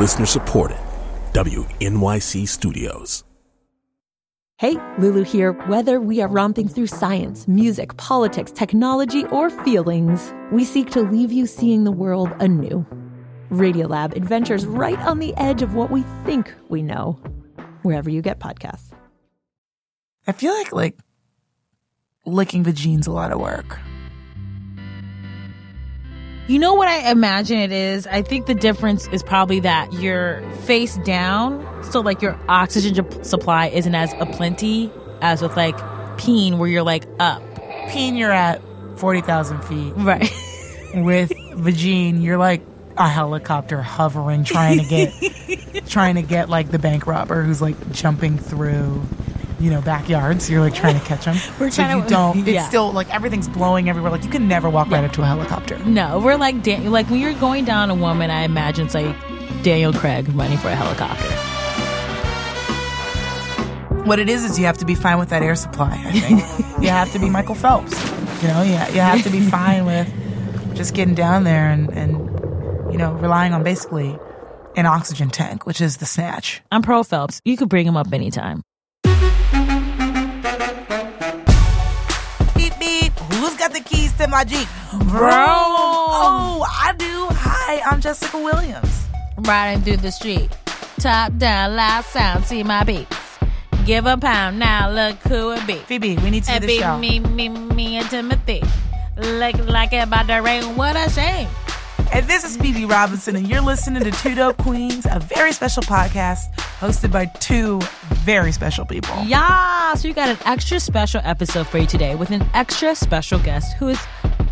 Listener supported. WNYC Studios. Hey, Lulu here. Whether we are romping through science, music, politics, technology, or feelings, we seek to leave you seeing the world anew. Radiolab adventures right on the edge of what we think we know, wherever you get podcasts. I feel like like licking the jeans a lot of work. You know what I imagine it is? I think the difference is probably that you're face down, so like your oxygen supply isn't as aplenty as with like peen, where you're like up. Peen, you're at forty thousand feet. Right. With Vagine, you're like a helicopter hovering, trying to get, trying to get like the bank robber who's like jumping through, you know, backyards. You're like trying to catch them. We're so trying you to- don't. It's yeah. still like everything's blowing everywhere. Like you can never walk right up to a helicopter. No, we're like Dan- like when you're going down a woman, I imagine it's like Daniel Craig running for a helicopter. What it is is you have to be fine with that air supply. I think you have to be Michael Phelps. You know, you, you have to be fine with just getting down there and, and you know relying on basically an oxygen tank, which is the snatch. I'm pro Phelps. You could bring him up anytime. To my Jeep? Bro. Oh, I do. Hi, I'm Jessica Williams. Riding through the street, top down, loud sound, see my beats. Give a pound now, look who it be. Phoebe, we need to It do the show. me, me, me, and Timothy. Look like it about to rain. What a shame. And this is Phoebe Robinson, and you're listening to Two Dope Queens, a very special podcast hosted by two very special people. Yeah, so you got an extra special episode for you today with an extra special guest who is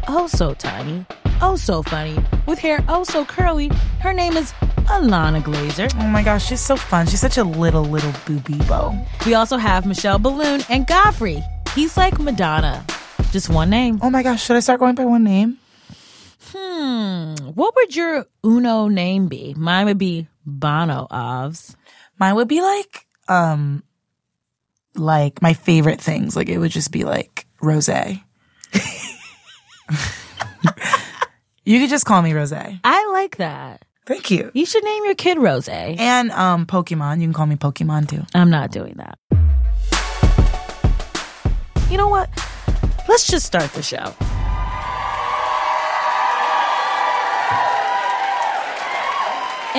oh so tiny, oh so funny, with hair oh so curly. Her name is Ilana Glazer. Oh my gosh, she's so fun. She's such a little, little booby bow. We also have Michelle Biloon and Godfrey. He's like Madonna, just one name. Oh my gosh, should I start going by one name? Hmm, what would your Uno name be? Mine would be Bono Ovs. Mine would be like, um, like my favorite things. Like it would just be like rose. you could just call me Rose. I like that. Thank you. You should name your kid Rose. And um, Pokemon. You can call me Pokemon too. I'm not doing that. You know what? Let's just start the show.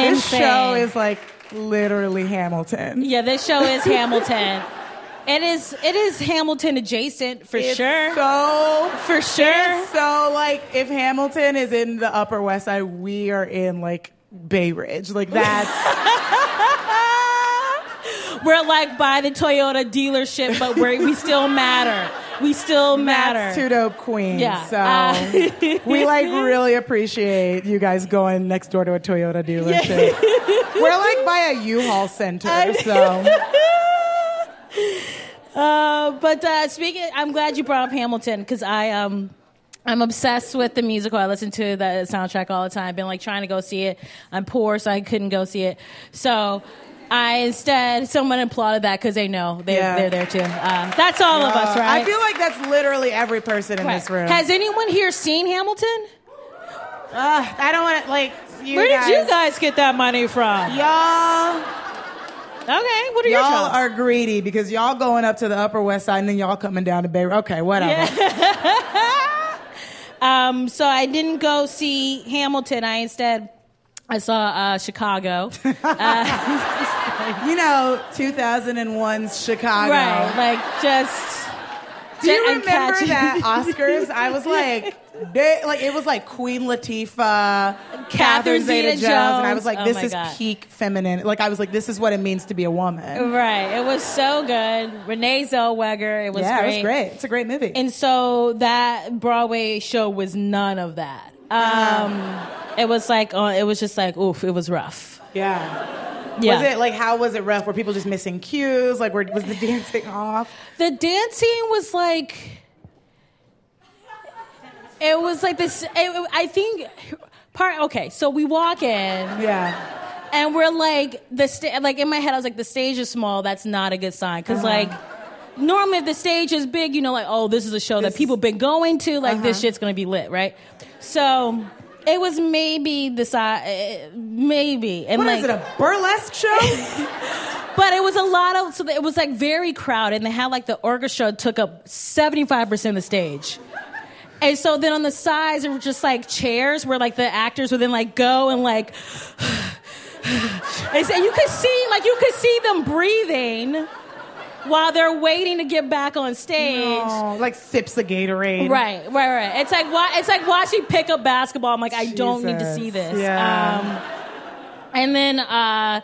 This Insane. show is like literally Hamilton. yeah, this show is Hamilton. It is it is Hamilton adjacent for It's sure. So for sure. So like if Hamilton is in the Upper West Side, we are in like Bay Ridge. Like that's We're like by the Toyota dealership, but we're, we still matter. We still matter. that's two dope queens. Yeah. So Uh, we like really appreciate you guys going next door to a Toyota dealership. We're like by a U-Haul center. So Uh, but uh, speaking, I'm glad you brought up Hamilton because I um. I'm obsessed with the musical. I listen to the soundtrack all the time. Been like trying to go see it. I'm poor, so I couldn't go see it. So I instead someone applauded that because they know they, Yeah. they're there too. Uh, that's all of us, Uh, right? I feel like that's literally every person in Right. this room. Has anyone here seen Hamilton? Uh, I don't want to like. You Where guys, did you guys get that money from? Y'all, Okay, what are your y'all are greedy because y'all going up to the Upper West Side and then y'all coming down to Bay. Okay, whatever. Um, so I didn't go see Hamilton. I instead I saw uh, Chicago. You know, 2001's Chicago. Right, like just. Do you remember that Oscars? I was like, they, like it was like Queen Latifah, Catherine Zeta-Jones, and I was like, Oh this my is God. peak feminine. Like I was like, this is what it means to be a woman. Right, it was so good. Renee Zellweger, it was yeah, great. it was great. It's a great movie. And so that Broadway show was none of that. Um, it was like, uh, it was just like, oof, it was rough. yeah. Yeah. Was it like how was it rough? Were people just missing cues? Like, were, was the dancing off? The dancing was like, it was like this. It, I think part. Okay, so we walk in. Yeah. and we're like the sta- like in my head I was like the stage is small that's not a good sign because like normally if the stage is big you know like oh this is a show that people been going to like this shit's gonna be lit right so It was maybe the size, eh, maybe. And What like, is it, a burlesque show? But it was a lot of so it was like very crowded, and they had like the orchestra took up seventy five percent of the stage. And so then on the sides there were just like chairs where like the actors would then like go and like and so you could see like you could see them breathing while they're waiting to get back on stage. oh, like sips of Gatorade. Right, right, right. It's like wa- it's like watching pickup basketball. I'm like, I don't need to see this. Yeah. Um, and then, uh,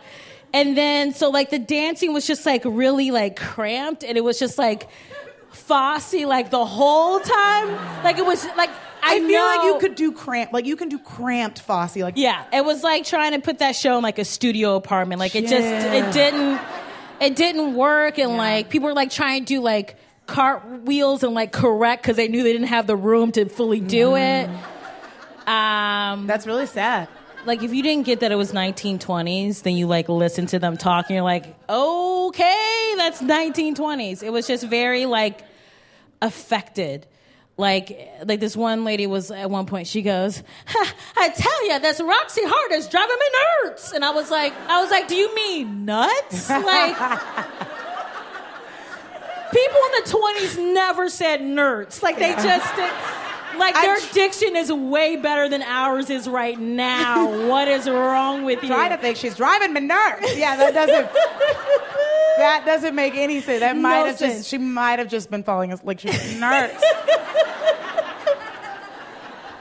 and then, so like the dancing was just like really like cramped, and it was just like Fosse like the whole time. Like it was like I, I feel like you could do cramp, like you can do cramped Fosse, like Yeah, it was like trying to put that show in like a studio apartment. Like it just it didn't it didn't work and like people were like trying to do like cartwheels and like correct because they knew they didn't have the room to fully do Mm. it. Um That's really sad. like if you didn't get that it was 1920s, then you like listen to them talk and you're like, okay, that's 1920s. It was just very like affected. Like, like this one lady was at one point. She goes, ha, "I tell you, this Roxie Hart is driving me nuts." And I was like, "I was like, do you mean nuts?" Like, people in the twenties never said nerds. Like they just did. Like their tr- diction is way better than ours is right now. what is wrong with you? Try to think she's driving me nuts. Yeah, that doesn't. that doesn't make any sense. That might have sense. just. She might have just been falling asleep. Like she's nerds.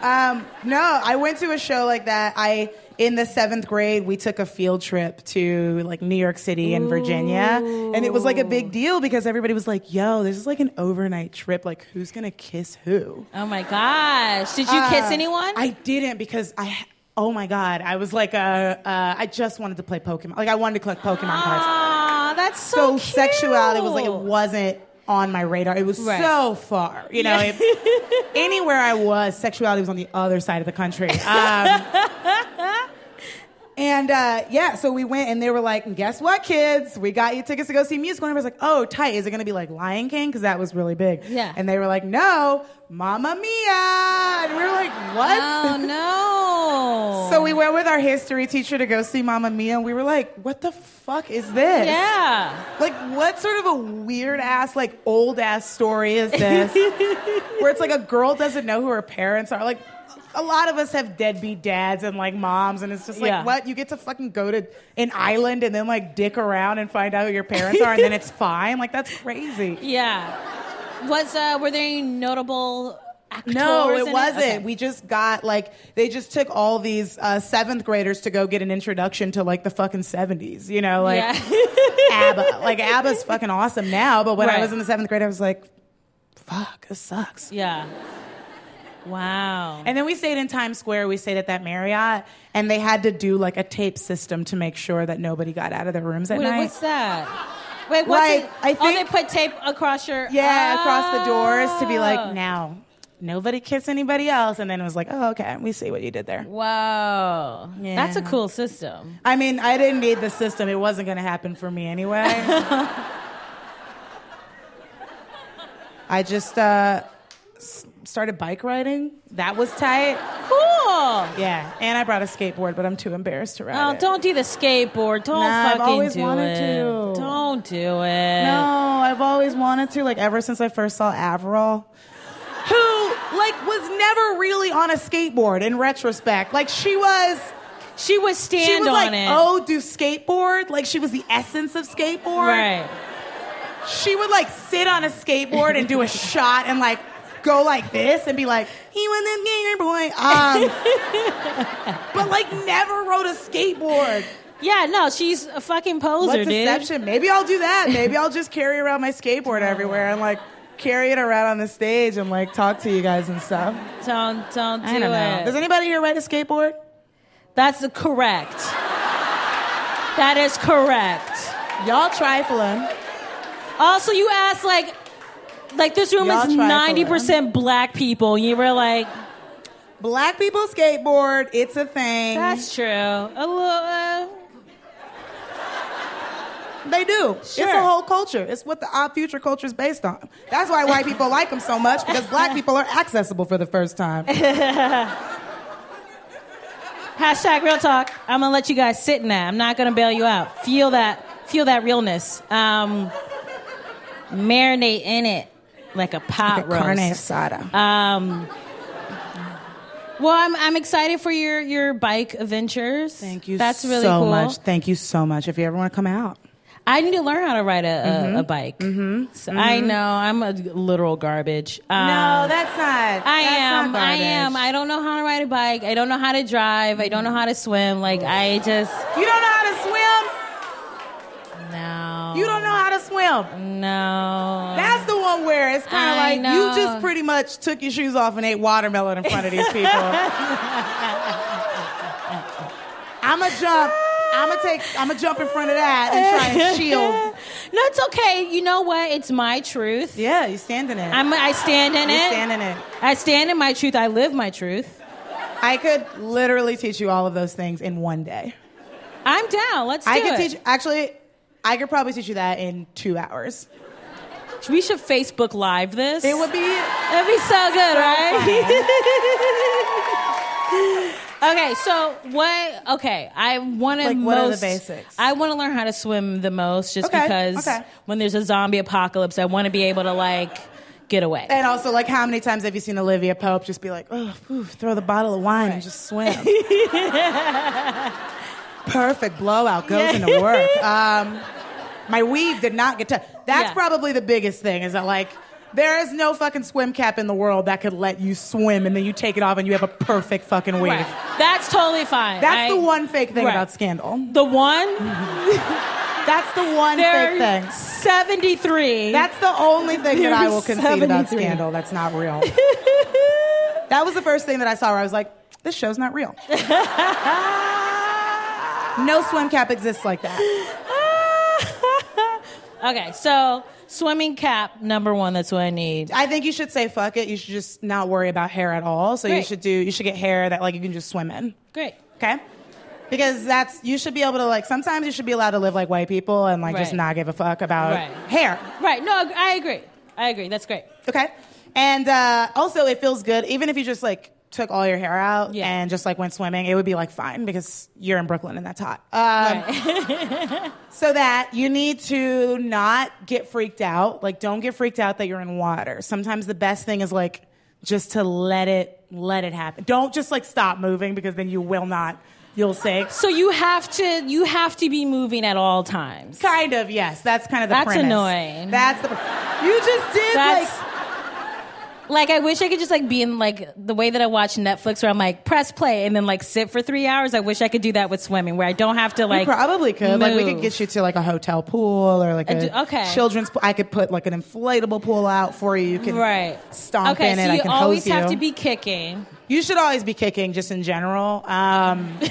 um, no, I went to a show like that. I in the seventh grade we took a field trip to like New York City and Virginia, and it was like a big deal because everybody was like, "Yo, this is like an overnight trip. Like, who's gonna kiss who?" Oh my gosh! Did you kiss Uh, anyone? I didn't because I. Oh my god! I was like, uh, uh, I just wanted to play Pokemon. Like I wanted to collect Pokemon cards. Aw, that's so, So cute. sexuality was like it wasn't on my radar. It was Right. so far. You know, Yeah. it- anywhere I was, sexuality was on the other side of the country. Um, and uh, yeah, so we went and they were like, guess what, kids? We got you tickets to go see musical. And I was like, oh, tight. Is it going to be like Lion King? Because that was really big. Yeah. And they were like, no, Mamma Mia. And we were like, what? Oh no! So we went with our history teacher to go see Mamma Mia, and we were like, "What the fuck is this? yeah. Like, what sort of a weird ass, like old ass story is this? Where it's like a girl doesn't know who her parents are. Like, a lot of us have deadbeat dads and like moms, and it's just like, Yeah. what? You get to fucking go to an island and then like dick around and find out who your parents are, and then it's fine. Like, that's crazy. Yeah. Was uh, were there any notable actors? No, in it wasn't. Okay. We just got like they just took all these uh, seventh graders to go get an introduction to like the fucking seventies. You know, like yeah. ABBA. Like ABBA's fucking awesome now, but when I Right. was in the seventh grade, I was like, "Fuck, this sucks." yeah. Wow. And then we stayed in Times Square. We stayed at that Marriott, and they had to do like a tape system to make sure that nobody got out of their rooms at Wait, night. what's that? Wait, what's Like, it? I oh, they put tape across your Yeah, across the doors to be Oh. like, now nobody kiss anybody else, and then it was like, oh, okay, we see what you did there. Wow. That's a cool system. I mean, I didn't need the system. It wasn't going to happen for me anyway. I just uh, started bike riding. That was tight. Cool. Yeah, and I brought a skateboard, but I'm too embarrassed to ride Oh, it. don't do the skateboard. Don't Nah, I've always do wanted it. to. Don't do it. No, I've always wanted to. Like ever since I first saw Avril, who like was never really on a skateboard. In retrospect, like she was. She was stand She was on like, it. oh, do skateboard? Like she was the essence of skateboard. right. she would like sit on a skateboard and do a shot and like go like this and be like, he was a gamer boy. Um, but like never rode a skateboard. Yeah, no, she's a fucking poser, What dude. deception? Maybe I'll do that. Maybe I'll just carry around my skateboard everywhere and like carry it around on the stage and like talk to you guys and stuff. Don't don't do I don't know. it. Does anybody here ride a skateboard? That's correct. That is correct. Y'all trifling. Also, you asked like, like this room Y'all is ninety percent black people. You were like, Black people skateboard. It's a thing. that's true. A little. Uh, They do. It's a whole culture. It's what the odd future culture is based on. That's why white people like them so much because black people are accessible for the first time. Hashtag real talk. I'm gonna let you guys sit in that. I'm not gonna bail you out. Feel that. Feel that realness. Um, marinate in it like a pot roast. Carne asada. Um, well, I'm I'm excited for your your bike adventures. Thank you That's really so cool. much. Thank you so much. If you ever want to come out. I need to learn how to ride a, a, a bike. Mm-hmm. So I know I'm a literal garbage. Um, no, that's not. I that's am. not I am. I don't know how to ride a bike. I don't know how to drive. I don't know how to swim. Like I just You don't know how to swim. no. You don't know how to swim. No. That's the one where it's kind of like know. you just pretty much took your shoes off and ate watermelon in front of these people. I'm gonna jump. I'm gonna take. I'm gonna jump in front of that and try and shield. no, it's okay. You know what? It's my truth. Yeah, you stand in it. I'm, I stand in you it. stand in it. I stand in my truth. I live my truth. I could literally teach you all of those things in one day. I'm down. Let's do I could it. teach. Actually, I could probably teach you that in two hours. We should Facebook Live this. It would be. That'd be so good, right? okay, so what? Okay, I want to Like, most. what are the basics? I want to learn how to swim the most, just Okay, because okay. when there's a zombie apocalypse, I want to be able to like get away. And also, like, how many times have you seen Olivia Pope just be like, oh, oof, throw the bottle of wine and just swim? Perfect blowout goes into work. Um, my weave did not get touched. That's Yeah. probably the biggest thing is that, like, there is no fucking swim cap in the world that could let you swim and then you take it off and you have a perfect fucking weave. Right. That's totally fine. That's I- the one fake thing Right. about Scandal. The one. That's the one fake thing. 73. That's the only thing that I will concede about Scandal that's not real. that was the first thing that I saw where I was like, this show's not real. no swim cap exists like that. Okay, so swimming cap number one. That's what I need. I think you should say fuck it. You should just not worry about hair at all. So you Great. should do you should get hair that like you can just swim in. Great. Okay? Because that's you should be able to like sometimes you should be allowed to live like white people and like just Right. not give a fuck about Right. hair. Right. No, I agree. I agree. That's great. Okay. And uh, also, it feels good, even if you just like took all your hair out Yeah. and just like went swimming, it would be like fine because you're in Brooklyn and that's hot. Um, Right. so that you need to not get freaked out. Like, don't get freaked out that you're in water. Sometimes the best thing is like just to let it let it happen. Don't just like stop moving because then you will not. You'll sink. so you have to you have to be moving at all times. Kind of, yes. That's kind of the That's premise. annoying. That's the. You just did That's like. Like I wish I could just like be in like the way that I watch Netflix where I'm like press play and then like sit for three hours. I wish I could do that with swimming where I don't have to like you probably could. Like we could get you to like a hotel pool or like a okay. children's pool. I could put like an inflatable pool out for you. You can right stomp okay, in so it. I can always hose you. have to be kicking. You should always be kicking, just in general. Um,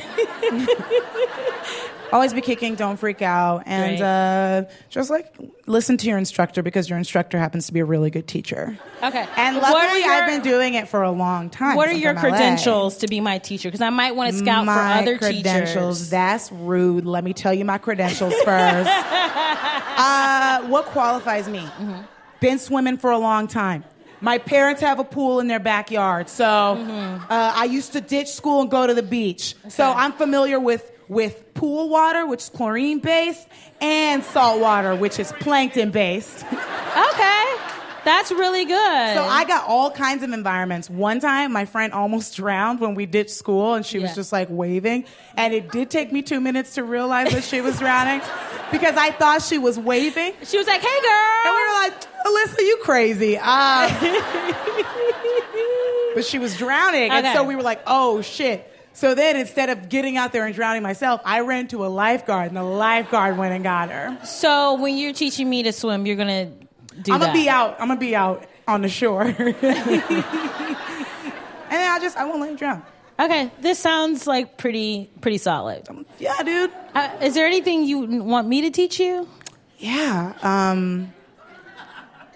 always be kicking. Don't freak out, and Great. uh, just like listen to your instructor because your instructor happens to be a really good teacher. Okay. And What are luckily, your- I've been doing it for a long time. What are your I'm LA. credentials to be my teacher? Because I might want to scout my for other credentials. teachers. That's rude. Let me tell you my credentials first. uh, what qualifies me? Mm-hmm. Been swimming for a long time. My parents have a pool in their backyard, so Mm-hmm. uh, I used to ditch school and go to the beach. So I'm familiar with with pool water, which is chlorine based, and salt water, which is plankton based. Okay. That's really good. So I got all kinds of environments. One time, my friend almost drowned when we ditched school, and she was just like waving. And it did take me two minutes to realize that she was drowning because I thought she was waving. she was like, "Hey, girl." And we were like, Alyssa, you crazy. Um, but she was drowning. And so we were like, oh, shit. So then instead of getting out there and drowning myself, I ran to a lifeguard, and the lifeguard went and got her. So when you're teaching me to swim, you're gonna do I'm gonna be out. I'm gonna be out on the shore. and then I just, I won't let you drown. Okay, this sounds like pretty pretty solid. Yeah, dude. Uh, is there anything you want me to teach you? Yeah. Um,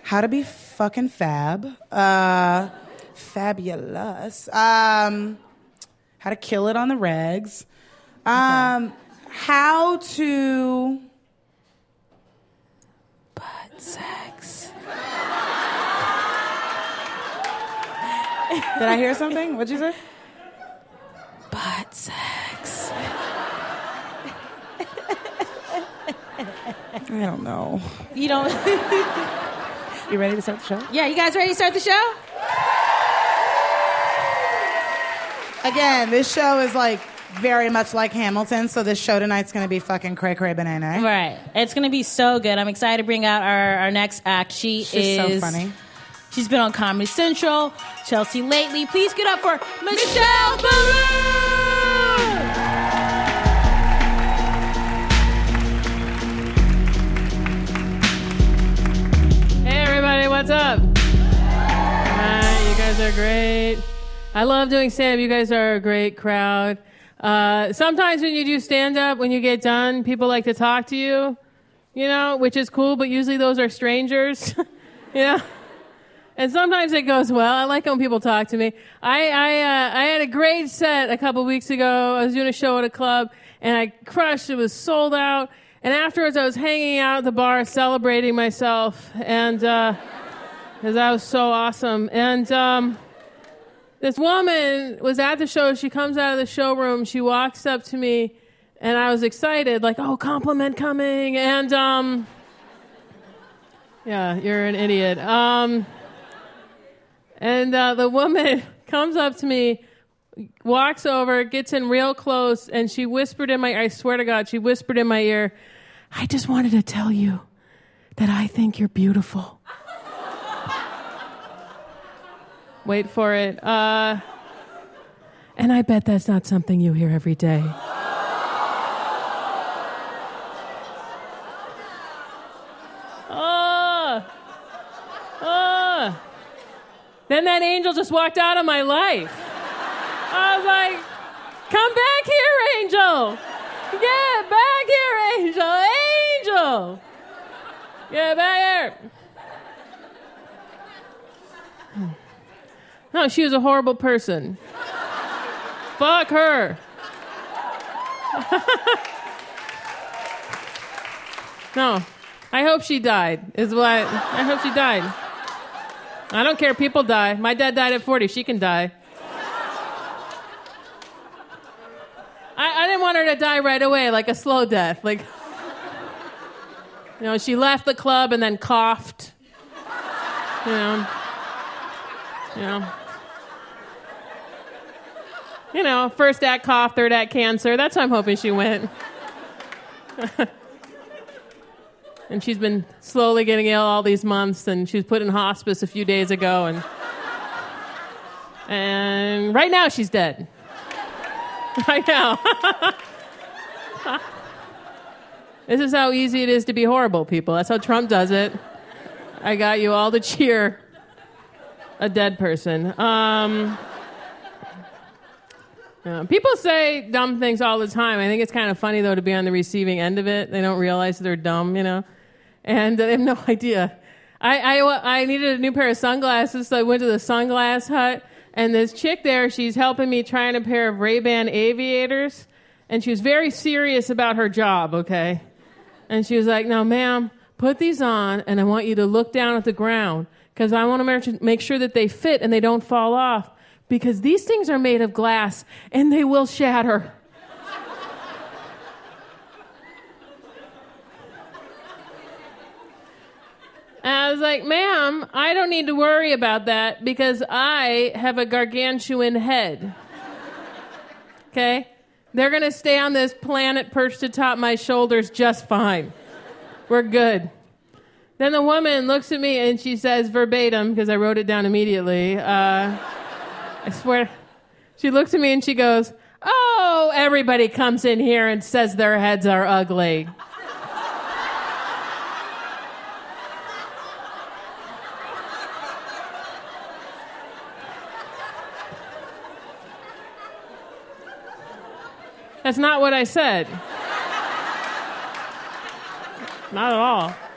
how to be fucking fab. Uh, fabulous. Um, how to kill it on the regs. Um, how to. Butt sex. Did I hear something? What'd you say? butt sex. I don't know. You don't. You ready to start the show? yeah, you guys ready to start the show? Again, this show is like very much like Hamilton, so this show tonight's gonna be fucking cray cray banana. Right. It's gonna be so good. I'm excited to bring out our, our next act. She is. She's so funny. She's been on Comedy Central, Chelsea lately. Please get up for Michelle Biloon! Hey everybody, what's up? Hi, you guys are great. I love doing stand up. You guys are a great crowd. Uh, sometimes when you do stand up, when you get done, people like to talk to you, you know, which is cool, but usually those are strangers, you know? And sometimes it goes well. I like when people talk to me. I I, uh, I had a great set a couple weeks ago. I was doing a show at a club, and I crushed. It was sold out. And afterwards, I was hanging out at the bar, celebrating myself, and because that was so awesome. And um, this woman was at the show. She comes out of the showroom. She walks up to me, and I was excited, like, "Oh, compliment coming!" And um, yeah, you're an idiot. Um, and uh, the woman comes up to me, walks over, gets in real close, and she whispered in my I swear to God, she whispered in my ear, I just wanted to tell you that I think you're beautiful. Wait for it. Uh, and I bet that's not something you hear every day. Oh, oh. Then that angel just walked out of my life. I was like, come back here, angel. Get back here, angel. Angel. Get back here. No, she was a horrible person. Fuck her. no, I hope she died, is what I hope she died. I don't care. People die. My dad died at 40. She can die. I, I didn't want her to die right away, like a slow death. Like, you know, she left the club and then coughed. You know. You know. You know, first act cough, third act cancer. That's how I'm hoping she went. and she's been slowly getting ill all these months and she was put in hospice a few days ago and and right now she's dead right now this is how easy it is to be horrible people that's how trump does it i got you all to cheer a dead person um, yeah, people say dumb things all the time. I think it's kind of funny though to be on the receiving end of it. They don't realize they're dumb, you know, and they have no idea. I, I, I needed a new pair of sunglasses, so I went to the sunglass hut, and this chick there, she's helping me trying a pair of Ray Ban aviators, and she was very serious about her job. Okay, and she was like, "Now, ma'am, put these on, and I want you to look down at the ground because I want to make sure that they fit and they don't fall off." because these things are made of glass and they will shatter. And I was like, ma'am, I don't need to worry about that because I have a gargantuan head. Okay? They're going to stay on this planet perched atop my shoulders just fine. We're good. Then the woman looks at me and she says verbatim, because I wrote it down immediately. Uh, I swear. She looks at me and she goes, Oh, everybody comes in here and says their heads are ugly. That's not what I said. Not at all.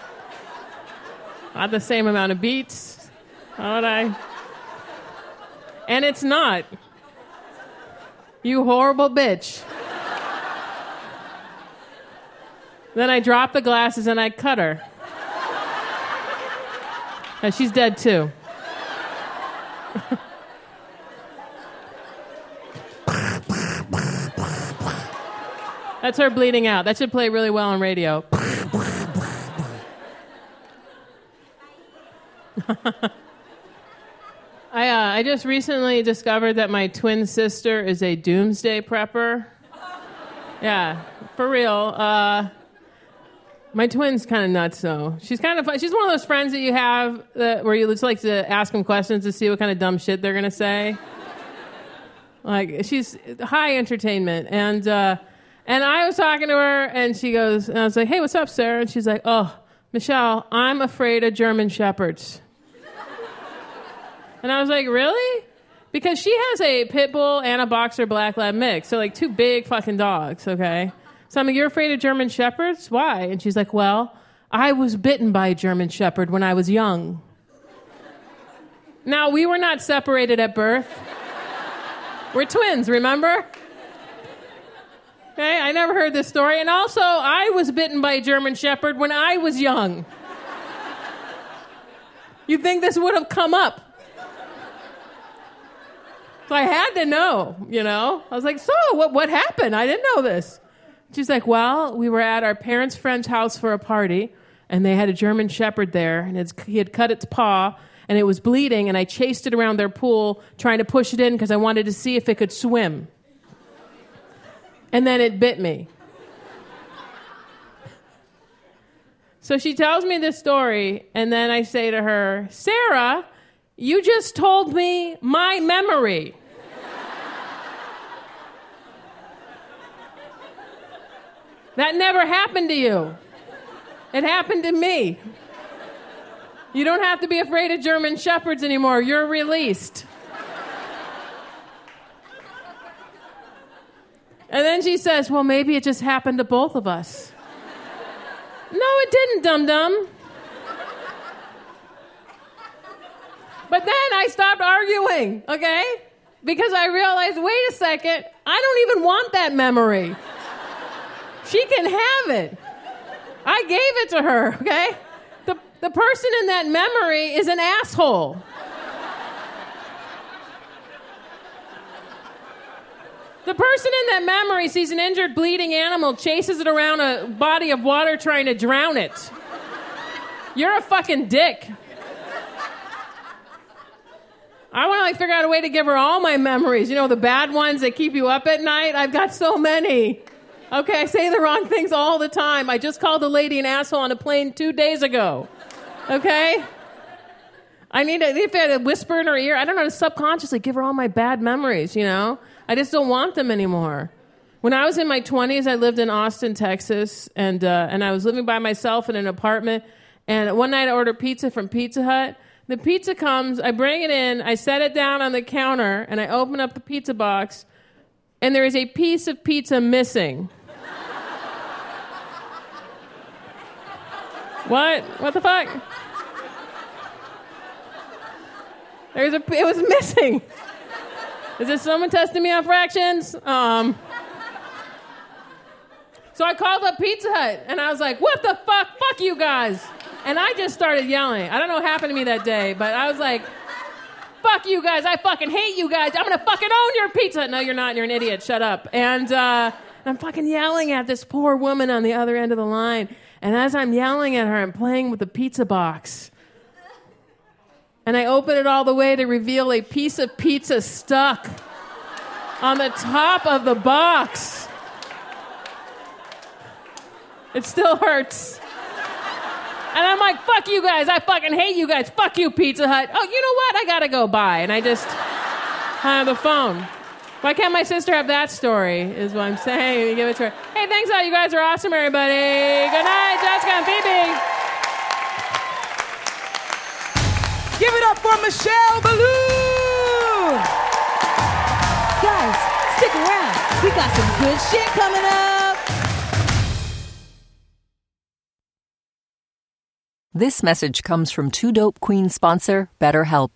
Not the same amount of beats. Not what I. And it's not. You horrible bitch. then I drop the glasses and I cut her. And she's dead too. That's her bleeding out. That should play really well on radio. I, uh, I just recently discovered that my twin sister is a doomsday prepper. Yeah, for real. Uh, my twin's kind of nuts, though. She's kind of. She's one of those friends that you have that, where you just like to ask them questions to see what kind of dumb shit they're gonna say. like she's high entertainment, and uh, and I was talking to her, and she goes, and I was like, "Hey, what's up, Sarah?" And she's like, "Oh, Michelle, I'm afraid of German shepherds." And I was like, "Really?" Because she has a pit bull and a boxer black lab mix, so like two big fucking dogs. Okay. So I'm like, you're afraid of German shepherds? Why? And she's like, well, I was bitten by a German shepherd when I was young. now, we were not separated at birth. We're twins, remember? Okay, I never heard this story. And also, I was bitten by a German shepherd when I was young. You'd think this would have come up. So I had to know, you know? I was like, so what, what happened? I didn't know this. She's like, Well, we were at our parents' friend's house for a party, and they had a German Shepherd there, and he had cut its paw, and it was bleeding, and I chased it around their pool trying to push it in because I wanted to see if it could swim. And then it bit me. So she tells me this story, and then I say to her, Sarah, you just told me my memory. That never happened to you. It happened to me. You don't have to be afraid of German shepherds anymore. You're released. And then she says, Well, maybe it just happened to both of us. no, it didn't, dum dum. But then I stopped arguing, okay? Because I realized wait a second, I don't even want that memory. She can have it. I gave it to her, okay? The, the person in that memory is an asshole. The person in that memory sees an injured, bleeding animal, chases it around a body of water trying to drown it. You're a fucking dick. I want to like figure out a way to give her all my memories. You know, the bad ones that keep you up at night. I've got so many. Okay, I say the wrong things all the time. I just called a lady an asshole on a plane two days ago. Okay? I need to, if I had a whisper in her ear, I don't know, to subconsciously give her all my bad memories, you know? I just don't want them anymore. When I was in my 20s, I lived in Austin, Texas, and, uh, and I was living by myself in an apartment. And one night I ordered pizza from Pizza Hut. The pizza comes, I bring it in, I set it down on the counter, and I open up the pizza box, and there is a piece of pizza missing. What? What the fuck? There's a. It was missing. Is this someone testing me on fractions? Um. So I called up Pizza Hut and I was like, "What the fuck? Fuck you guys!" And I just started yelling. I don't know what happened to me that day, but I was like, "Fuck you guys! I fucking hate you guys! I'm gonna fucking own your Pizza Hut!" No, you're not. You're an idiot. Shut up. And uh, I'm fucking yelling at this poor woman on the other end of the line. And as I'm yelling at her, I'm playing with the pizza box. And I open it all the way to reveal a piece of pizza stuck on the top of the box. It still hurts. And I'm like, fuck you guys. I fucking hate you guys. Fuck you, Pizza Hut. Oh, you know what? I gotta go buy. And I just hung the phone. Why can't my sister have that story? Is what I'm saying. You give it to her. Hey, thanks a lot. You guys are awesome, everybody. Good night, Jessica and Phoebe. Give it up for Michelle Biloon. Guys, stick around. We got some good shit coming up. This message comes from Two Dope Queen sponsor, BetterHelp.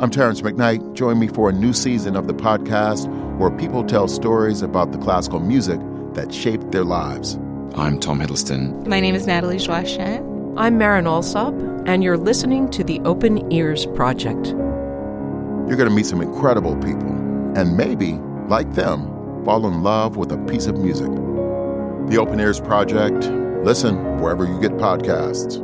I'm Terrance McKnight. Join me for a new season of the podcast where people tell stories about the classical music that shaped their lives. I'm Tom Hiddleston. My name is Nathalie Joachim. I'm Marin Alsop, and you're listening to the Open Ears Project. You're going to meet some incredible people, and maybe, like them, fall in love with a piece of music. The Open Ears Project. Listen wherever you get podcasts.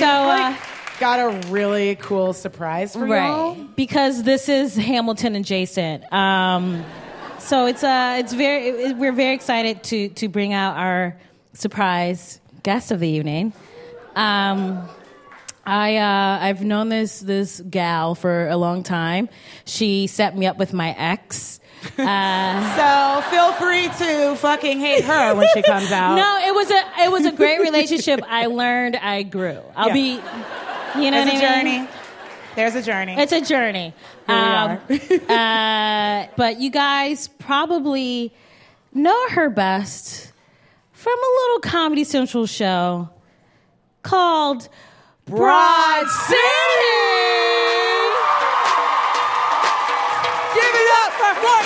So, uh, got a really cool surprise for y'all. right, because this is Hamilton adjacent. Um, so it's uh, it's very it, we're very excited to to bring out our surprise guest of the evening. Um, I uh, I've known this this gal for a long time. She set me up with my ex. Uh, So feel free to fucking hate her when she comes out. no, it was a it was a great relationship. I learned, I grew. I'll Yeah. be, you know, It's what a I mean? journey. There's a journey. It's a journey. Um, uh, but you guys probably know her best from a little Comedy Central show called Broad City. Give it up for, for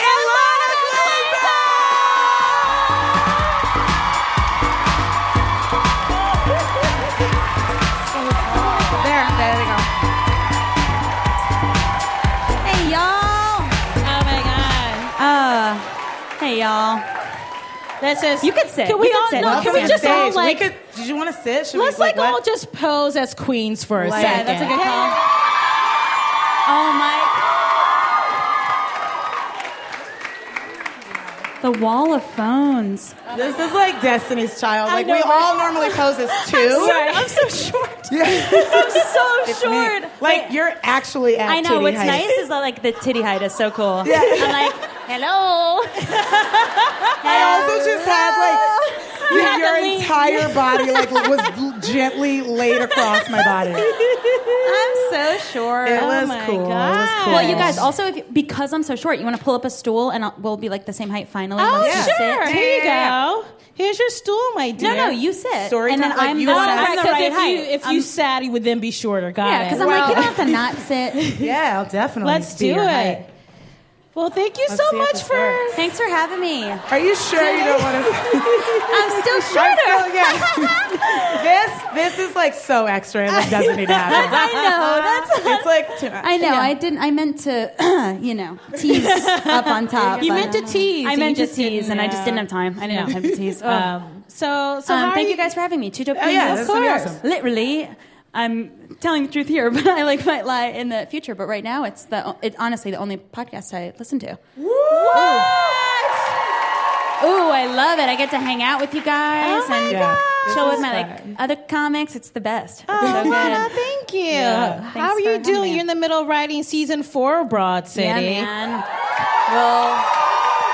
This is. You could sit. Can we all? sit. No, can we just all like? could, did you want to sit? Should let's we, like, what? all just pose as queens for a Like- second. Yeah, that's a good call. Oh my. The wall of phones. This is like Destiny's Child. I Like know, we right? all normally pose as two. I'm so short. Yeah. I'm so It's short. me. Like you're actually at I know. What's height. nice is that like the titty height is so cool. Yeah. I'm like, hello. I also just had like You your, had your to lean. entire body like was gently laid across my body. I'm so short. It Oh was my cool. It was cool. Well, you guys also, if you, because I'm so short, you want to pull up a stool and I'll, we'll be like the same height finally. Oh, once you sure. sit. Here you go. Here's your stool, my dear. No, no, you sit. Story and then like I'm you the, sat. I'm the Because right if height. you if you I'm- sat, you would then be shorter. Got yeah, it. Yeah, because I'm like, you don't have to not sit. Yeah, I'll definitely. Let's do it. height. Well, thank you Let's so much for. works. Thanks for having me. Are you sure you don't want to? I'm still I'm shorter. still, yeah. this this is like so extra. It like, doesn't need to happen. I know. That's. It's like too much. I know. Yeah. I didn't. I meant to, you know, tease up on top. You meant to tease. I meant to tease, and I just didn't have time. I didn't have time to tease. Oh. Um, so, so Um, thank you guys for having me. Two dope Oh, yeah, queens. this is gonna be awesome. Literally, I'm telling the truth here, but I like might lie in the future. But right now, it's the it, honestly the only podcast I listen to. What? Ooh, I love it. I get to hang out with you guys Oh and Yeah, chill with my like fun. other comics. It's the best. Oh, so good. thank you. Yeah, How are you doing? You're in the middle of writing season four of Broad City. Yeah, man. Well,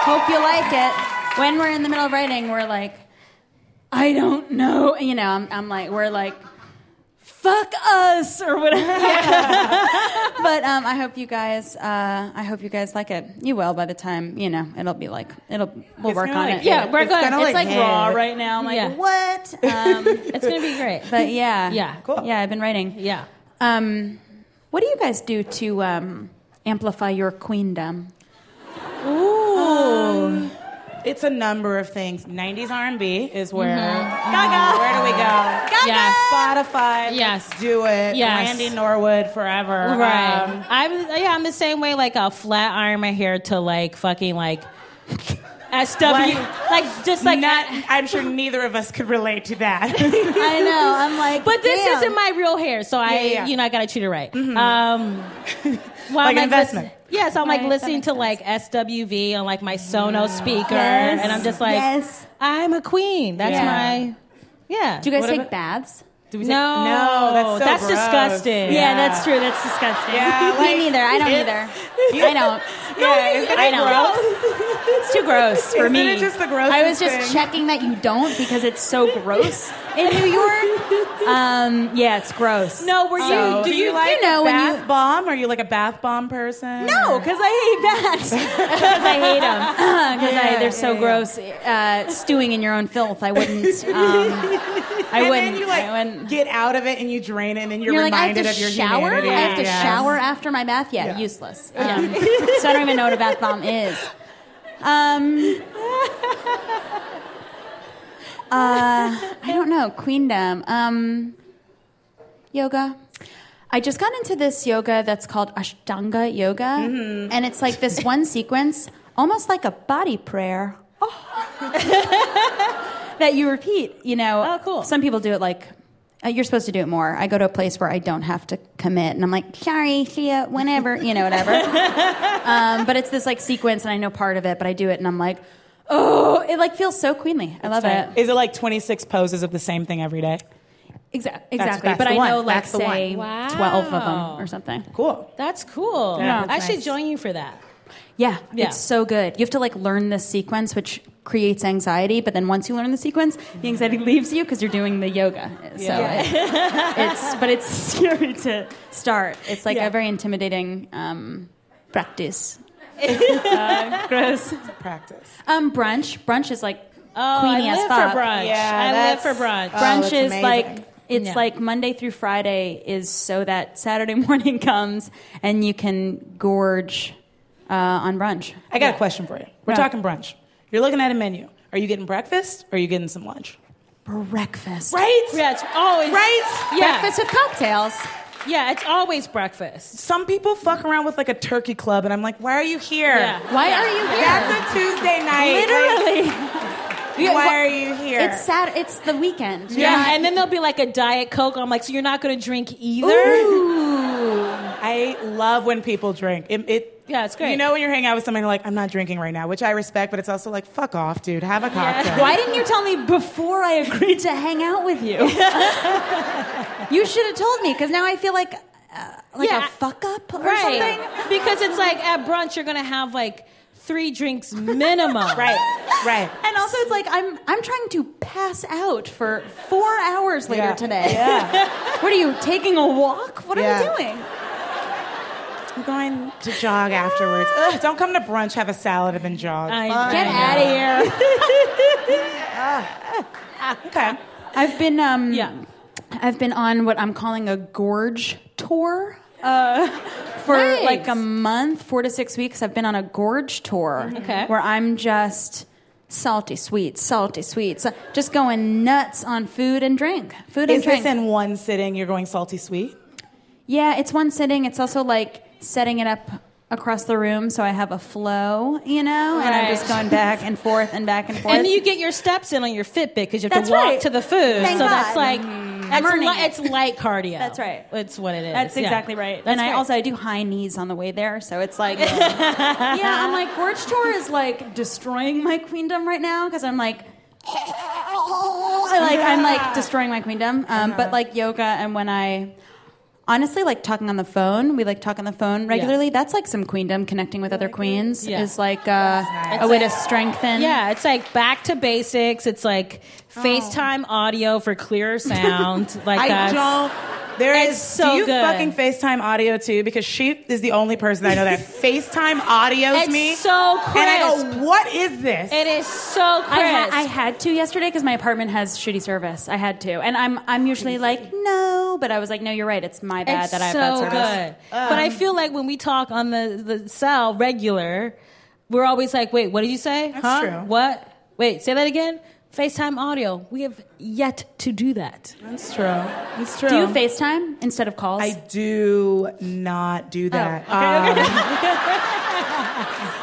hope you like it. When we're in the middle of writing, we're like, I don't know. You know, I'm, I'm like, we're like, fuck us or whatever. but um, I hope you guys, uh, I hope you guys like it. You will by the time, you know, it'll be like, it'll, we'll It's work on like, it. Yeah, we're it's gonna, It's like hit. raw right now. I'm like, Yeah. what? Um, It's gonna be great. but yeah. Yeah. Cool. Yeah, I've been writing. Yeah. Um, what do you guys do to um, amplify your queendom? Ooh. It's a number of things. 90s R&B is where. Mm-hmm. Gaga. Where do we go? Yes. Spotify. Yes. Let's do it. Yes. Brandy Norwood forever. Right. Um, I'm yeah, I'm the same way. Like I'll flat iron my hair to like fucking like SW, like, Like- just like. not, I'm sure neither of us could relate to that. I know. I'm like, but this damn. isn't my real hair, so I, Yeah, yeah, yeah. you know, I gotta treat it right. Um, while Like I'm, an investment. listen- yeah, so I'm like Right, that listening makes to like SWV on like my Sonos mm. speaker, Yes. and I'm just like, Yes. I'm a queen. That's Yeah. my, yeah. Do you guys What take about- baths? Do we no, No, that's so gross. disgusting. Yeah, that's true. That's disgusting. Yeah, like, Me neither. I don't either. I don't. Yeah, is I know. gross? It's too gross for Isn't me. it just the grossest I was just thing? checking that you don't because it's so gross in New York. Um, yeah, it's gross. No, were you? So, do do you, you? like you know when bath you- bomb? Are you like a bath bomb person? No, because I hate bats. Because I hate them. Because Yeah, they're so yeah, yeah. gross. Uh, stewing in your own filth. I wouldn't. Um, I and wouldn't. then you I like wouldn't. get out of it and you drain it and then you're, You're like, I have reminded to of your shower. humanity. I have to Yes. shower after my bath. Yeah, Yeah. useless. Um, so I don't even know what a bath bomb is. Um, uh, I don't know. Queendom. Um, yoga. I just got into this yoga that's called Ashtanga yoga, Mm-hmm. and it's like this one sequence, almost like a body prayer. that you repeat. You know, Oh, cool. Some people do it like uh, you're supposed to do it more. I go to a place where I don't have to commit, and I'm like, sorry, see ya, whenever, you know, whatever. um, but it's this like sequence, and I know part of it, but I do it, and I'm like, oh, it like feels so queenly. I love it. Is it like 26 poses of the same thing every day? Exac- exactly. that's but the I one. know like That's the say one. twelve of them or something. Cool. That's cool. Yeah, I that's should nice. join you for that. Yeah, Yeah. it's so good. You have to like learn this sequence, which creates anxiety. But then once you learn the sequence, the anxiety leaves you because you're doing the yoga. So it- it's but it's scary to start. It's like Yeah. a very intimidating um, practice. uh, gross. Practice. Um, brunch. Brunch is like Oh, queeny I as live fuck. for brunch. Yeah, I live for brunch. Oh, brunch that's is amazing. like it's Yeah. like Monday through Friday is so that Saturday morning comes and you can gorge uh, on brunch. I got a question for you. We're Yeah. talking brunch. You're looking at a menu. Are you getting breakfast or are you getting some lunch? Breakfast. Right? Yeah, it's always Right? Yeah, Breakfast with cocktails. yeah, it's always breakfast. Some people fuck around with like a turkey club, and I'm like, why are you here? Yeah. Why are you here? That's a Tuesday night. Literally. Like, why are you here? It's sad. It's the weekend. Yeah, and then there'll be like a diet coke. I'm like, so you're not going to drink either? I love when people drink. It, it Yeah, it's great. You know when you're hanging out with somebody like, I'm not drinking right now, which I respect, but it's also like, fuck off, dude. Have a cocktail. Why didn't you tell me before I agreed to hang out with you? you should have told me because now I feel like uh, like Yeah. a fuck up or Right. something. Because it's like at brunch, you're going to have like three drinks minimum. Right, right. And also, it's like I'm I'm trying to pass out for four hours later Yeah. today. Yeah. What are you taking a walk? What are you doing? I'm going to jog afterwards. Ugh, don't come to brunch, have a salad, and then jog. I- Fuck. Get out of here. Okay. I've been um Yeah. I've been on what I'm calling a gorge tour. Uh, for Nice. like a month, four to six weeks, I've been on a gorge tour. Okay. Where I'm just salty sweets, salty sweets, uh, just going nuts on food and drink. Food and Is drink. this in one sitting? You're going salty sweet? yeah, it's one sitting. It's also like setting it up across the room so I have a flow, you know, and I'm just going back and forth and back and forth. And you get your steps in on your Fitbit because you have That's to walk right. to the food. Thank so that's God. like that's li- it. it's light cardio. That's right. It's what it is. That's Yeah. exactly right. That's and I also I do high knees on the way there, so it's like, yeah, I'm like Gorge Tour is like destroying my queendom right now because I'm like, I like I'm like destroying my queendom. Um, But like yoga and when I. Honestly, like talking on the phone, we like talk on the phone regularly. That's like some queendom, connecting with other queens Yeah. is like uh, a way to strengthen. Yeah, it's like back to basics. It's like FaceTime audio for clearer sound. Like I that's, don't. There It's is. so do you good. fucking FaceTime audio too? Because she is the only person I know that FaceTime audios It's me. so crisp. And I go, what is this? It is so crisp. I, ha- I had to yesterday because my apartment has shitty service. I had to, and I'm I'm usually like no, but I was like, no, you're right. It's my bad it's that I have so bad service. good. but I um, feel like when we talk on the the cell regular, we're always like, wait, what did you say? That's huh? true. What? Wait, say that again. FaceTime audio. We have yet to do that. That's true. That's true. Do you FaceTime instead of calls? I do not do that. Oh, okay, Um,